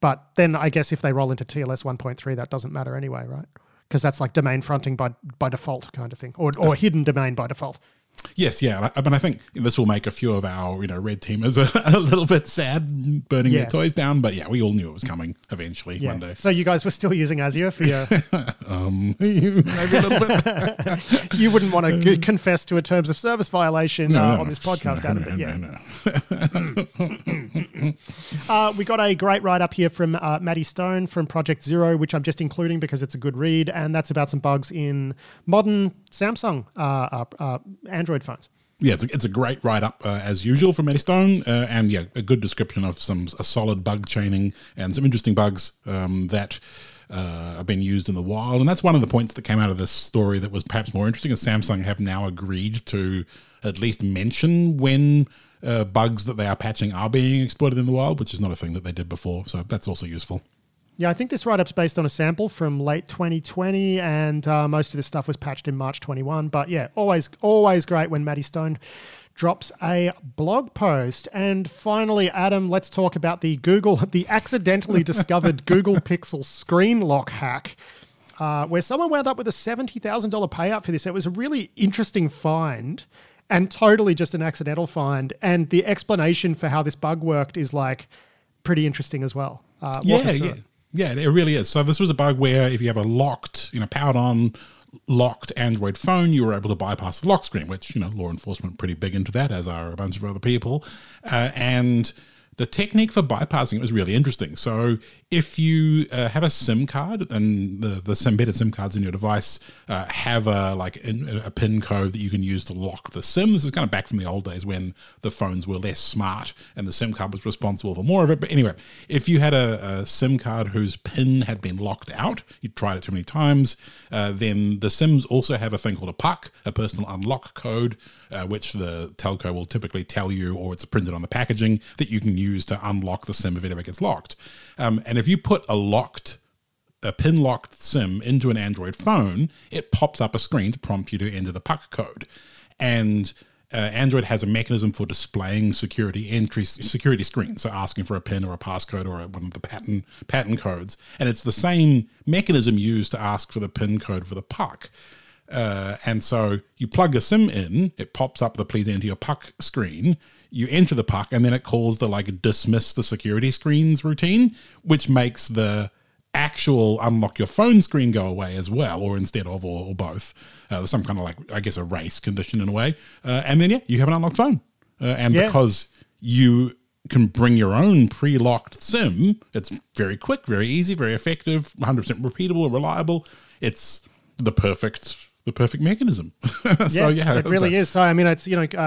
But then I guess if they roll into TLS 1.3, that doesn't matter anyway, right? Because that's like domain fronting by by default kind of thing, or or hidden domain by default. Yes, yeah, I, mean, I think this will make a few of our, you know, red teamers a, a little bit sad, burning yeah. their toys down. But yeah, we all knew it was coming eventually yeah. one day. So you guys were still using Azure for your? um, maybe a little bit. you wouldn't want to confess to a terms of service violation no, uh, on this podcast, no, Adam. No, yeah. uh, we got a great write up here from uh, Maddie Stone from Project Zero, which I'm just including because it's a good read, and that's about some bugs in modern Samsung uh, uh, uh Android phones. Yeah, it's a, it's a great write up uh, as usual from Maddie Stone, uh, and yeah, a good description of some a solid bug chaining and some interesting bugs um, that uh, have been used in the wild. And that's one of the points that came out of this story that was perhaps more interesting. Is Samsung have now agreed to at least mention when uh, bugs that they are patching are being exploited in the wild, which is not a thing that they did before. So that's also useful. Yeah, I think this write up's based on a sample from late 2020, and uh, most of this stuff was patched in March 21. But yeah, always, always great when Maddie Stone drops a blog post. And finally, Adam, let's talk about the Google, the accidentally discovered Google Pixel screen lock hack. Uh, where someone wound up with a $70,000 payout for this. It was a really interesting find and totally just an accidental find. And the explanation for how this bug worked is like pretty interesting as well. Uh, yeah, yeah. It. Yeah, it really is. So this was a bug where if you have a locked, you know, powered on locked Android phone, you were able to bypass the lock screen, which, you know, law enforcement pretty big into that, as are a bunch of other people. Uh, and the technique for bypassing it was really interesting. So if you uh, have a SIM card and the the embedded SIM cards in your device uh, have a like a, a pin code that you can use to lock the SIM. This is kind of back from the old days when the phones were less smart and the SIM card was responsible for more of it. But anyway, if you had a, a SIM card whose pin had been locked out, you tried it too many times, uh, then the SIMs also have a thing called a PUK, a personal unlock code, uh, which the telco will typically tell you, or it's printed on the packaging that you can use to unlock the SIM if it ever gets locked. Um, and if you put a locked a pin locked SIM into an Android phone, it pops up a screen to prompt you to enter the PUK code. And uh, Android has a mechanism for displaying security entry security screens, so asking for a pin or a passcode or a, one of the pattern pattern codes, and it's the same mechanism used to ask for the pin code for the PUK Uh, and so you plug a SIM in, it pops up the please enter your PUK screen you enter the PUK and then it calls the like dismiss the security screens routine, which makes the actual unlock your phone screen go away as well, or instead of, or, or both. Uh, some kind of like, I guess, a race condition in a way. Uh, and then, yeah, you have an unlocked phone. Uh, and yeah. because you can bring your own pre locked SIM, it's very quick, very easy, very effective, 100% repeatable, and reliable. It's the perfect the perfect mechanism. so yeah, yeah it really a, is. So I mean, it's you know uh,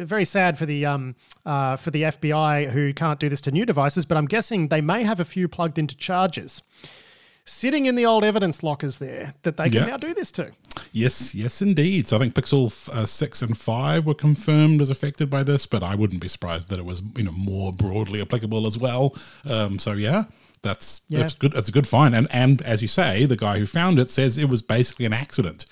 uh, very sad for the um, uh, for the FBI who can't do this to new devices, but I'm guessing they may have a few plugged into chargers. sitting in the old evidence lockers there that they can Yeah. now do this to. Yes, yes, indeed. So I think Pixel uh, six and five were confirmed as affected by this, but I wouldn't be surprised that it was you know more broadly applicable as well. Um, so yeah, that's Yeah. that's good. That's a good find. And and as you say, the guy who found it says it was basically an accident.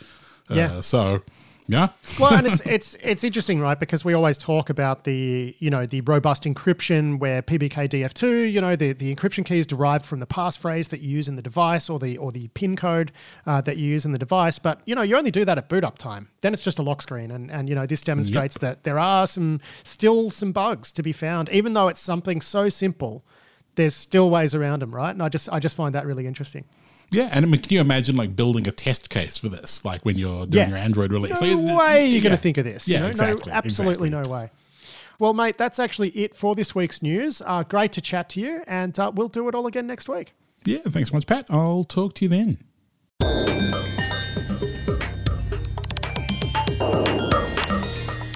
Uh, Yeah. So yeah, well, and it's it's it's interesting, right? Because we always talk about the you know the robust encryption where PBKDF2, you know, the, the encryption key is derived from the passphrase that you use in the device or the or the PIN code uh, that you use in the device. But you know, you only do that at boot up time. Then it's just a lock screen, and and you know this demonstrates that there are some still some bugs to be found, even though it's something so simple. There's still ways around them, right? And I just I just find that really interesting. Yeah. And I mean, can you imagine like building a test case for this, like when you're doing Yeah. your Android release? No Like, way you're going to think of this. Yeah, you know? exactly. No, absolutely exactly. no way. Well, mate, that's actually it for this week's news. Uh, great to chat to you, and uh, we'll do it all again next week. Yeah, thanks so much, Pat. I'll talk to you then.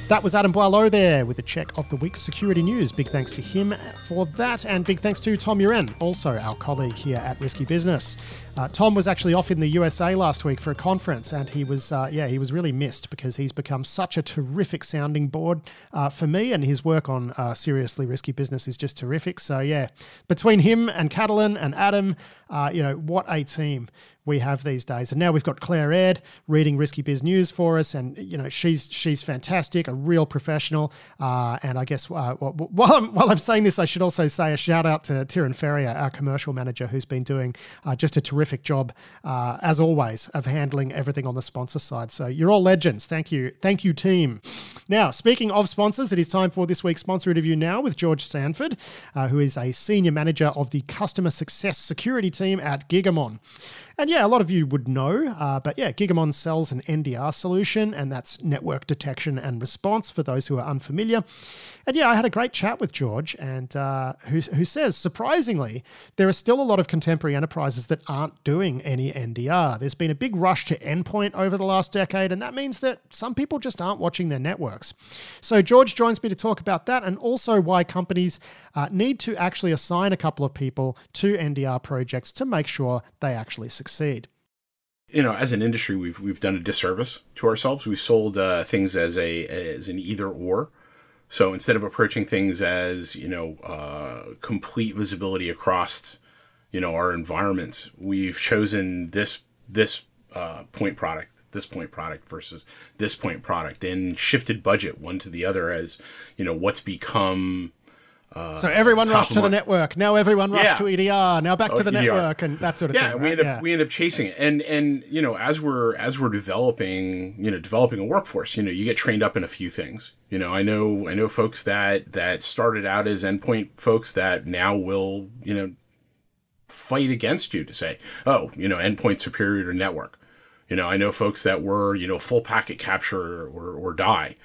That was Adam Boileau there with a check of the week's security news. Big thanks to him for that, and big thanks to Tom Uren, also our colleague here at Risky Business. Uh, Tom was actually off in the USA last week for a conference, and he was, uh, yeah, he was really missed because he's become such a terrific sounding board uh, for me, and his work on uh, Seriously Risky Business is just terrific. So, yeah, between him and Catalin and Adam, uh, you know, what a team we have these days. And now we've got Claire Aird reading Risky Biz News for us, and you know she's she's fantastic, a real professional. Uh, and I guess uh, wh- wh- while I'm while I'm saying this, I should also say a shout out to Tyrone Ferrier, our commercial manager, who's been doing uh, just a terrific job uh, as always of handling everything on the sponsor side. So you're all legends. Thank you, thank you, team. Now speaking of sponsors, it is time for this week's sponsor interview now with George Sanford, uh, who is a senior manager of the customer success security team at Gigamon. And yeah, a lot of you would know, uh, but yeah, Gigamon sells an NDR solution, and that's network detection and response for those who are unfamiliar. And yeah, I had a great chat with George, and uh, who, who says, surprisingly, there are still a lot of contemporary enterprises that aren't doing any NDR. There's been a big rush to endpoint over the last decade, and that means that some people just aren't watching their networks. So George joins me to talk about that, and also why companies uh, need to actually assign a couple of people to NDR projects to make sure they actually succeed. you know, as an industry, we've we've done a disservice to ourselves. We've sold uh, things as a as an either or. So instead of approaching things as you know uh, complete visibility across you know our environments, we've chosen this this uh, point product, this point product versus this point product, and shifted budget one to the other as you know what's become Uh, so everyone rushed to the network. Now everyone rushed Yeah. to EDR. Now back Oh, to the EDR. network and that sort of yeah, thing. we end up we end up chasing it, and and you know as we're as we're developing you know developing a workforce, you know you get trained up in a few things. You know I know I know folks that that started out as endpoint folks that now will you know fight against you to say oh you know endpoint superior to network. You know I know folks that were you know full packet capture or or die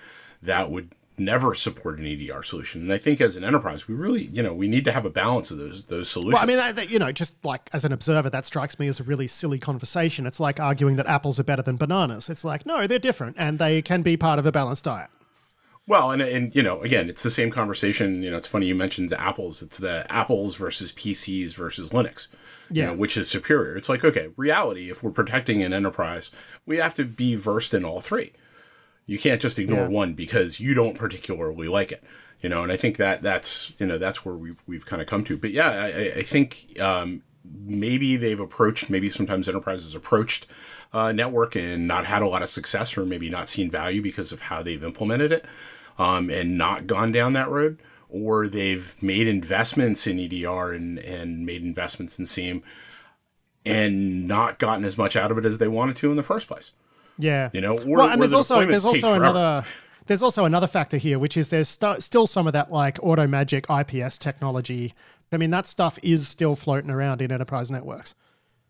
that would never support an EDR solution. And I think as an enterprise, we really, you know, we need to have a balance of those those solutions. Well, I mean, that, that, you know, just like as an observer, that strikes me as a really silly conversation. It's like arguing that apples are better than bananas. It's like, no, they're different and they can be part of a balanced diet. Well, and and you know, again, it's the same conversation. You know, it's funny you mentioned the apples. It's the apples versus PCs versus Linux. You Yeah. know, which is superior? It's like okay, reality. If we're protecting an enterprise, we have to be versed in all three. You can't just ignore Yeah. one because you don't particularly like it. You know, and I think that that's you know that's where we've we've kind of come to. But yeah, I, I- think um, maybe they've approached. Maybe sometimes enterprises approached uh, network and not had a lot of success, or maybe not seen value because of how they've implemented it, um, and not gone down that road. Or they've made investments in EDR and and made investments in SIEM, and not gotten as much out of it as they wanted to in the first place. Yeah. You know, or- well, and there's the also there's also forever. another there's also another factor here, which is there's st- still some of that like auto magic IPS technology. I mean, that stuff is still floating around in enterprise networks.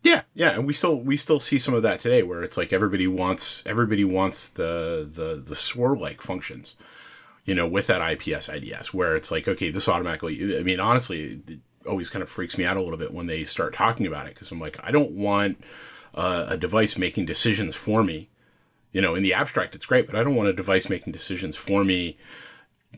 Yeah, yeah, and we still we still see some of that today, where it's like everybody wants everybody wants the the the SOAR like functions, you know, with that IPS IDS, where it's like okay, this automatically. I mean, honestly, it always kind of freaks me out a little bit when they start talking about it because I'm like, I don't want uh, a device making decisions for me. You know, in the abstract, it's great, but I don't want a device making decisions for me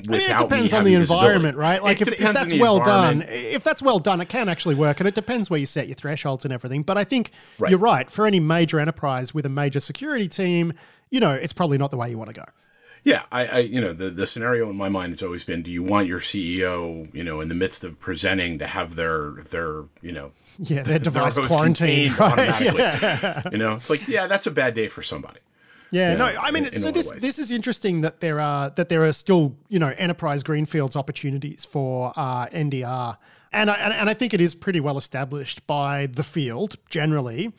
Without I mean, it depends on the environment, right? Like if, if that's well done, if that's well done, it can actually work, and it depends where you set your thresholds and everything. But I think Right. you're right. For any major enterprise with a major security team, you know, it's probably not the way you want to go. Yeah, I, I, you know, the, the scenario in my mind has always been: Do you want your CEO, you know, in the midst of presenting, to have their their, you know, Yeah, their device host quarantined, right? automatically? You know, it's like, yeah, that's a bad day for somebody. Yeah, you no, I mean, in- in so of this this is interesting that there are that there are still you know enterprise greenfields opportunities for uh, NDR, and I, and, and I think it is pretty well established by the field generally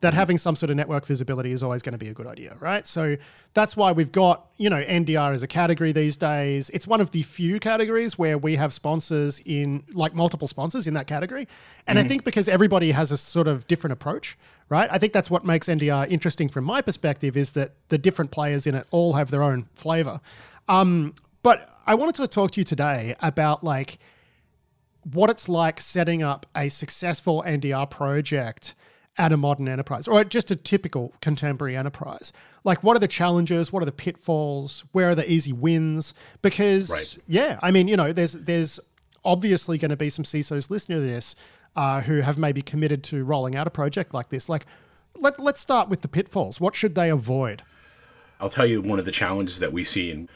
that having some sort of network visibility is always going to be a good idea, right? So that's why we've got you know NDR as a category these days. It's one of the few categories where we have sponsors in like multiple sponsors in that category, and I think because everybody has a sort of different approach right? I think that's what makes NDR interesting from my perspective is that the different players in it all have their own flavor. Um, but I wanted to talk to you today about like what it's like setting up a successful NDR project at a modern enterprise or just a typical contemporary enterprise. Like, what are the challenges? What are the pitfalls? Where are the easy wins? Because, Right. yeah, I mean, you know, there's there's obviously going to be some CISOs listening to this uh, who have maybe committed to rolling out a project like this. Like, let, let's start with the pitfalls. What should they avoid? I'll tell you one of the challenges that we see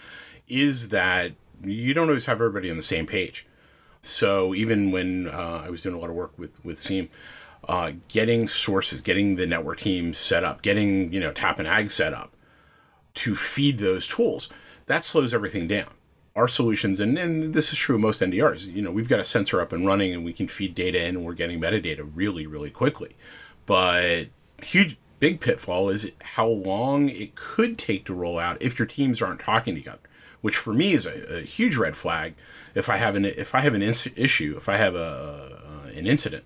is that you don't always have everybody on the same page. So even when uh, I was doing a lot of work with with SIEM, uh, getting sources, getting the network team set up, getting you know Tap and Ag set up to feed those tools, that slows everything down. Our solutions, and, and this is true of most NDRs, you know, we've got a sensor up and running and we can feed data in and we're getting metadata really, really quickly. But huge, big pitfall is how long it could take to roll out if your teams aren't talking together, which for me is a, a huge red flag. If I have an if I have an ins- issue, if I have a uh, an incident,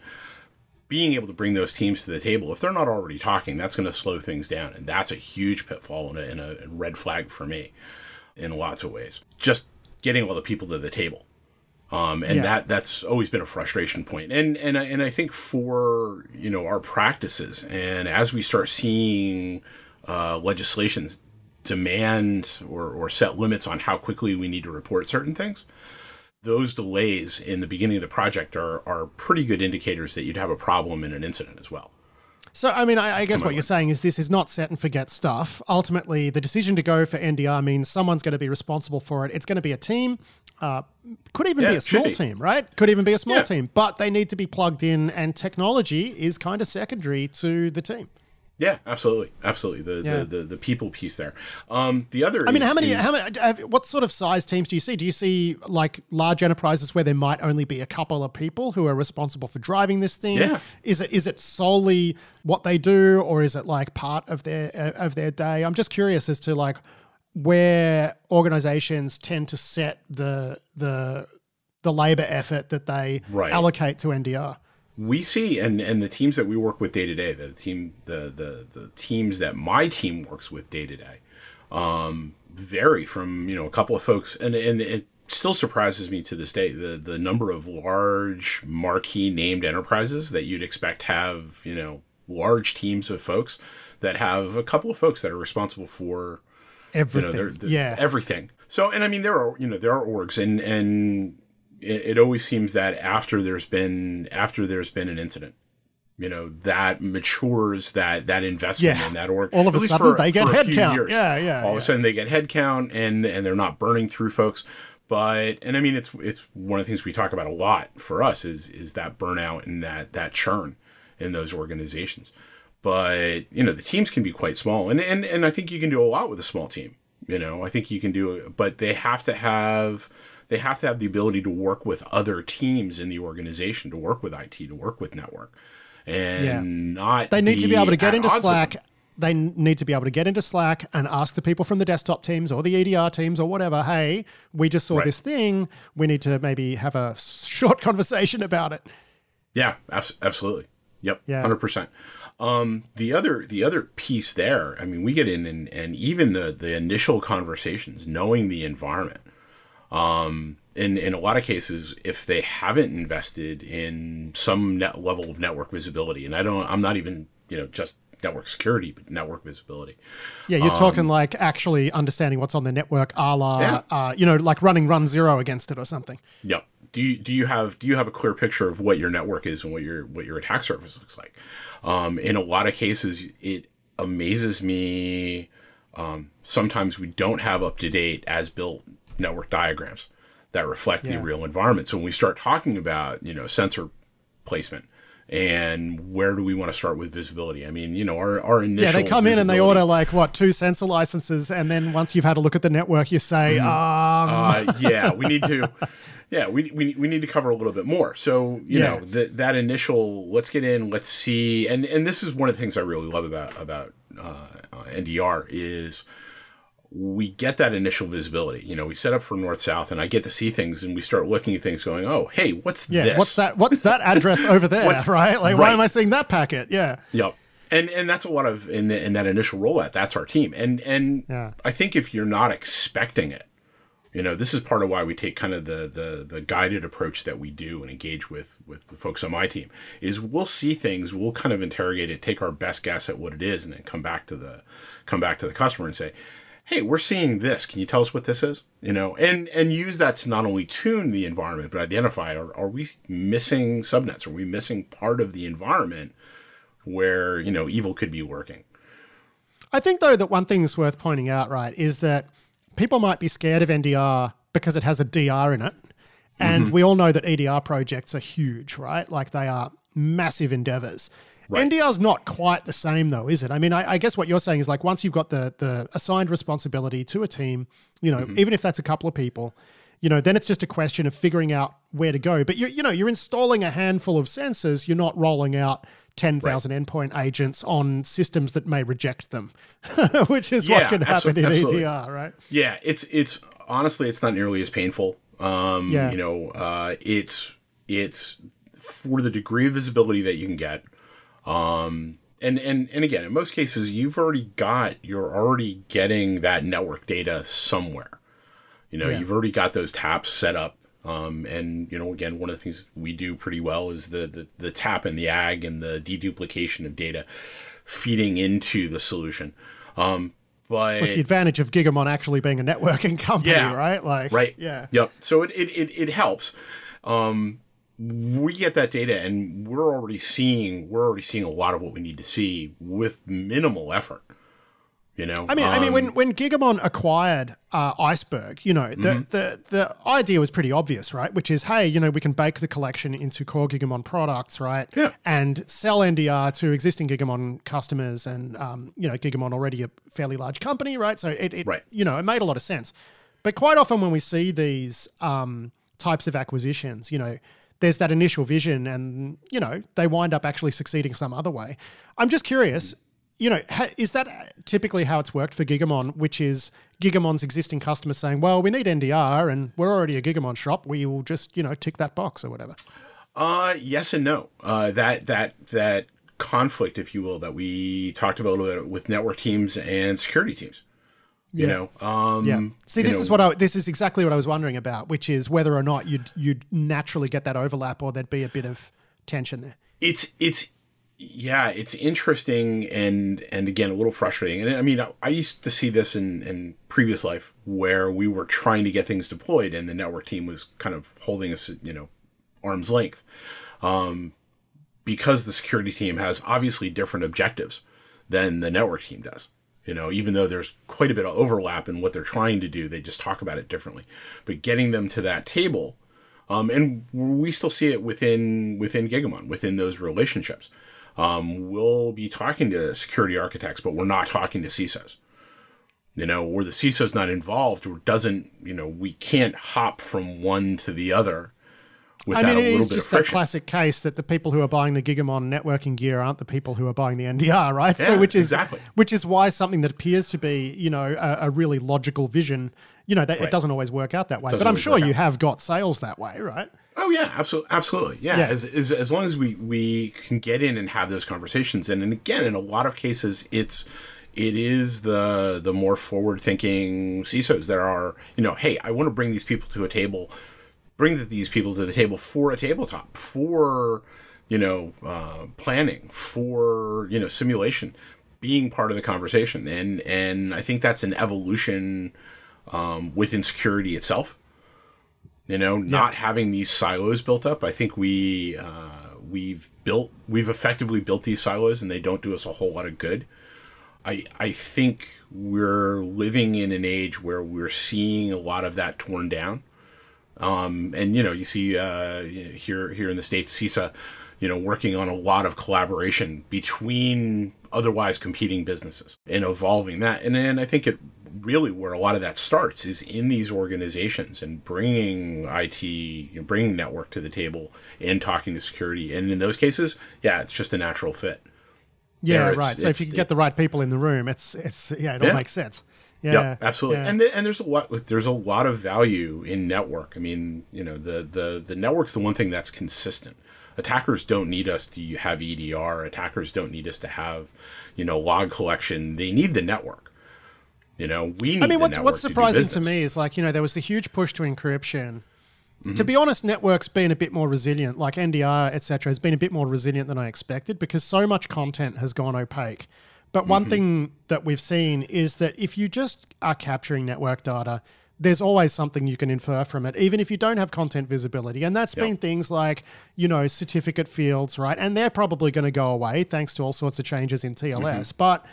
being able to bring those teams to the table, if they're not already talking, that's going to slow things down. And that's a huge pitfall and a, and a red flag for me in lots of ways. Just getting all the people to the table. Um, and Yeah. that that's always been a frustration point. And and I, and I think for you know our practices and as we start seeing uh, legislations demand or, or set limits on how quickly we need to report certain things, those delays in the beginning of the project are, are pretty good indicators that you'd have a problem in an incident as well. So, I mean, I, I guess what you're saying is this is not set and forget stuff. Ultimately, the decision to go for NDR means someone's going to be responsible for it. It's going to be a team. Uh, could even Yeah, be a small be. team, right? Could even be a small Yeah. team, but they need to be plugged in, and technology is kind of secondary to the team. Yeah, absolutely, absolutely. The Yeah. the, the, the people piece there. Um, the other. I mean, is- how many? is- How many? What sort of size teams do you see? Do you see like large enterprises where there might only be a couple of people who are responsible for driving this thing? Yeah. Is it is it solely what they do, or is it like part of their uh, of their day? I'm just curious as to like where organizations tend to set the the the labor effort that they Right. allocate to NDR. We see and and the teams that we work with day to day the team the the the teams that my team works with day to day um vary from you know a couple of folks and and it still surprises me to this day the the number of large marquee named enterprises that you'd expect have you know large teams of folks that have a couple of folks that are responsible for you Everything. know, they're, they're- yeah. everything. So, and I mean, there are, you know, there are orgs and, and it, it always seems that after there's been, after there's been an incident, you know, that matures that, that investment Yeah. in that org. All of a sudden, for- they get for a head count. Yeah, yeah, All of a sudden they get head count and, and they're not burning through folks. But, and I mean, it's, it's one of the things we talk about a lot for us is, is that burnout and that, that churn in those organizations. But, you know, the teams can be quite small and, and, and I think you can do a lot with a small team. You know, I think you can do it, but they have to have they have to have the ability to work with other teams in the organization, to work with IT, to work with network, and Yeah. not. They need to be able to get into Slack. They need to be able to get into Slack and ask the people from the desktop teams or the EDR teams or whatever, hey, we just saw Right. this thing. We need to maybe have a short conversation about it. Yeah, abs- absolutely. Yep, Yeah. hundred percent. Um, the other the other piece there, I mean, we get in and, and even the the initial conversations, knowing the environment. Um, in in a lot of cases, if they haven't invested in some net level of network visibility, and I don't, I'm not even you know just network security, but network visibility. Yeah, you're talking like actually understanding what's on the network, a la, Um, Yeah. uh, you know, like running runZero against it or something. Yep. Do you do you have do you have a clear picture of what your network is and what your what your attack surface looks like? Um, in a lot of cases, it amazes me. Um, sometimes we don't have up to date as built network diagrams that reflect Yeah. the real environment. So when we start talking about you know sensor placement and where do we want to start with visibility? I mean, you know, our our initial Yeah, they come in and they order like what two sensor licenses, and then once you've had a look at the network, you say, um, uh, yeah, we need to, yeah, we, we, we need to cover a little bit more. So, you Yeah. know, that that initial, let's get in, let's see. And, and this is one of the things I really love about, about, uh, uh, NDR is we get that initial visibility. You know, we set up for north south and I get to see things and we start looking at things going, oh, hey, what's yeah, this? what's that? What's that address over there? What's- right? Like, why am I seeing that packet? Yeah, Yep. And and that's a lot of in the, in that initial rollout. That's our team. And and Yeah. I think if you're not expecting it, you know, this is part of why we take kind of the the the guided approach that we do and engage with with the folks on my team. Is we'll see things, we'll kind of interrogate it, take our best guess at what it is, and then come back to the come back to the customer and say, hey we're seeing this can you tell us what this is you know and and use that to not only tune the environment but identify are, are we missing subnets are we missing part of the environment where you know evil could be working I think though that one thing's worth pointing out, right, is that people might be scared of NDR because it has a DR in it, and Mm-hmm. we all know that EDR projects are huge, right? Like they are massive endeavors. NDR's not quite the same though, is it? I mean, I, I guess what you're saying is like once you've got the the assigned responsibility to a team, you know, Mm-hmm. even if that's a couple of people, you know, then it's just a question of figuring out where to go. But you you know, you're installing a handful of sensors. You're not rolling out. 10,000 endpoint agents on systems that may reject them, which is what can happen in absolutely. EDR, right? yeah it's it's honestly it's not nearly as painful um Yeah. you know uh it's it's for the degree of visibility that you can get um and and and again in most cases you've already got you're already getting that network data somewhere you know Yeah. you've already got those taps set up um, and you know again one of the things we do pretty well is the, the the tap and the ag and the deduplication of data feeding into the solution um, but What's the advantage of Gigamon actually being a networking company, Yeah. right? Like, right Yeah. yep so it it, it, it helps um, we get that data and we're already seeing we're already seeing a lot of what we need to see with minimal effort you know I mean, I mean, Um, when when Gigamon acquired uh, ICEBRG, you know, the, Mm-hmm. the the idea was pretty obvious, right? Which is, hey, you know, we can bake the collection into core Gigamon products, right? Yeah. And sell NDR to existing Gigamon customers, and um, you know, Gigamon already a fairly large company, right? So it, it Right. you know, it made a lot of sense. But quite often when we see these um, types of acquisitions, you know, there's that initial vision, and you know, they wind up actually succeeding some other way. I'm just curious you know, is that typically how it's worked for Gigamon, which is Gigamon's existing customers saying, well, we need NDR and we're already a Gigamon shop. We will just, you know, tick that box or whatever. Uh, yes and no. Uh, that that that conflict, if you will, that we talked about a little bit with network teams and security teams. You know, um, Yeah. See, this know, is what I, this is exactly what I was wondering about, which is whether or not you'd, you'd naturally get that overlap or there'd be a bit of tension there. it's it's yeah, it's interesting and and again a little frustrating. And I mean, I, I used to see this in in previous life where we were trying to get things deployed, and the network team was kind of holding us, you know, arm's length, um, because the security team has obviously different objectives than the network team does. You know, even though there's quite a bit of overlap in what they're trying to do, they just talk about it differently. But getting them to that table um, and we still see it within within Gigamon, within those relationships. Um, we'll be talking to security architects, but we're not talking to CISOs. You know, where the CISO's not involved or doesn't, you know, we can't hop from one to the other without I mean, a it little bit of just that friction. classic case that the people who are buying the Gigamon networking gear aren't the people who are buying the NDR, right? Yeah, so, which is exactly. which is why something that appears to be, you know, a, a really logical vision, you know, that it doesn't always work out that way. Doesn't but I'm sure you have got sales that way, right? Oh yeah, absolutely, absolutely. Yeah, Yeah. As, as as long as we we can get in and have those conversations, and, and again, in a lot of cases, it's it is the the more forward thinking CISOs that are you know, hey, I want to bring these people to a table, bring these people to the table for a tabletop for you know, uh, planning, for you know, simulation, being part of the conversation, and and I think that's an evolution um, within security itself. You know, not having these silos built up. I think we uh, we've built we've effectively built these silos, and they don't do us a whole lot of good. I I think we're living in an age where we're seeing a lot of that torn down. Um, and you know, you see uh, here here in the states, CISA, you know, working on a lot of collaboration between otherwise competing businesses and evolving that. And then I think it really where a lot of that starts is in these organizations and bringing IT, you know, bringing network to the table and talking to security. And in those cases, yeah, it's just a natural fit. Yeah, There, it's- right. So if you can get the right people in the room, it's it's yeah, it all Yeah. makes sense. Yeah, Yeah, absolutely. yeah. And the, and there's a lot there's a lot of value in network. I mean, you know, the the the network's the one thing that's consistent. Attackers don't need us to have EDR. Attackers don't need us to have, you know, log collection. They need the network. You know, we need I mean, the what's network what's surprising to, business. me is like you know there was a huge push to encryption. Mm-hmm. To be honest, networks been a bit more resilient, like NDR, etc., has been a bit more resilient than I expected because so much content has gone opaque. But one Mm-hmm. thing that we've seen is that if you just are capturing network data, there's always something you can infer from it, even if you don't have content visibility. And that's been things like, you know, certificate fields, right? And they're probably going to go away thanks to all sorts of changes in TLS. But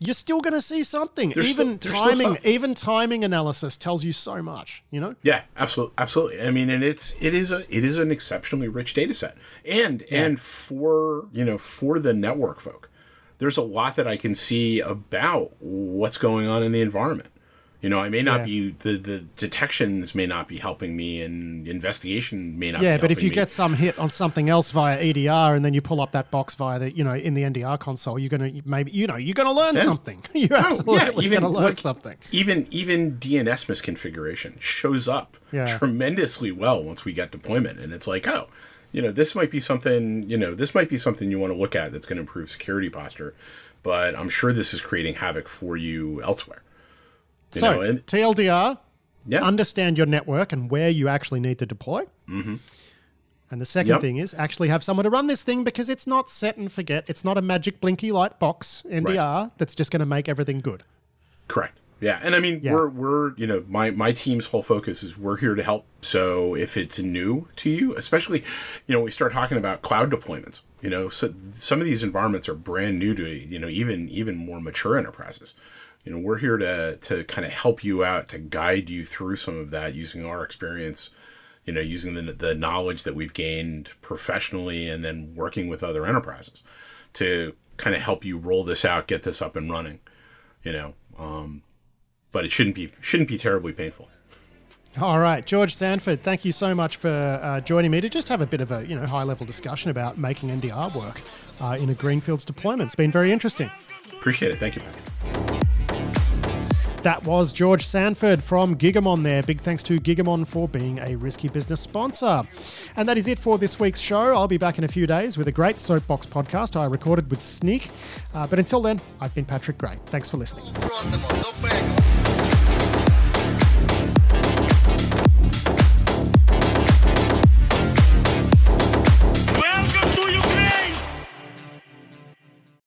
you're still going to see something. Mm-hmm. There's even still- timing, even timing analysis tells you so much. You know. Yeah, absolutely, absolutely. I mean, and it's it is a it is an exceptionally rich data set, and and for you know for the network folk, there's a lot that I can see about what's going on in the environment. You know, I may not Yeah. be the the detections may not be helping me, and investigation may not. Yeah, but if you me. get some hit on something else via EDR and then you pull up that box via the, you know, in the NDR console, you're gonna maybe, you know, you're gonna learn something. You're Oh, absolutely gonna learn like, something. Even even DNS misconfiguration shows up Yeah. tremendously well once we get deployment, and it's like, oh, you know, this might be something, you know, this might be something you want to look at that's going to improve security posture, but I'm sure this is creating havoc for you elsewhere. You So know, and TLDR, yeah, understand your network and where you actually need to deploy. Mm-hmm. And the second Yep. thing is actually have someone to run this thing because it's not set and forget. It's not a magic blinky light box NDR that's just going to make everything good. Correct. Yeah, and I mean Yeah. we're we're you know my my team's whole focus is we're here to help. So if it's new to you, especially you know we start talking about cloud deployments. You know, so some of these environments are brand new to you know even even more mature enterprises. You know, we're here to to kind of help you out to guide you through some of that using our experience. You know, using the the knowledge that we've gained professionally and then working with other enterprises to kind of help you roll this out, get this up and running. You know, um, but it shouldn't be shouldn't be terribly painful. All right, George Sanford, thank you so much for uh, joining me to just have a bit of a you know high level discussion about making NDR work uh, in a greenfields deployment. It's been very interesting. Appreciate it. Thank you, Patrick. That was George Sanford from Gigamon there. Big thanks to Gigamon for being a risky business sponsor. And that is it for this week's show. I'll be back in a few days with a great Soapbox podcast I recorded with Snyk. Uh, but until then, I've been Patrick Gray. Thanks for listening. Próximo, no pego.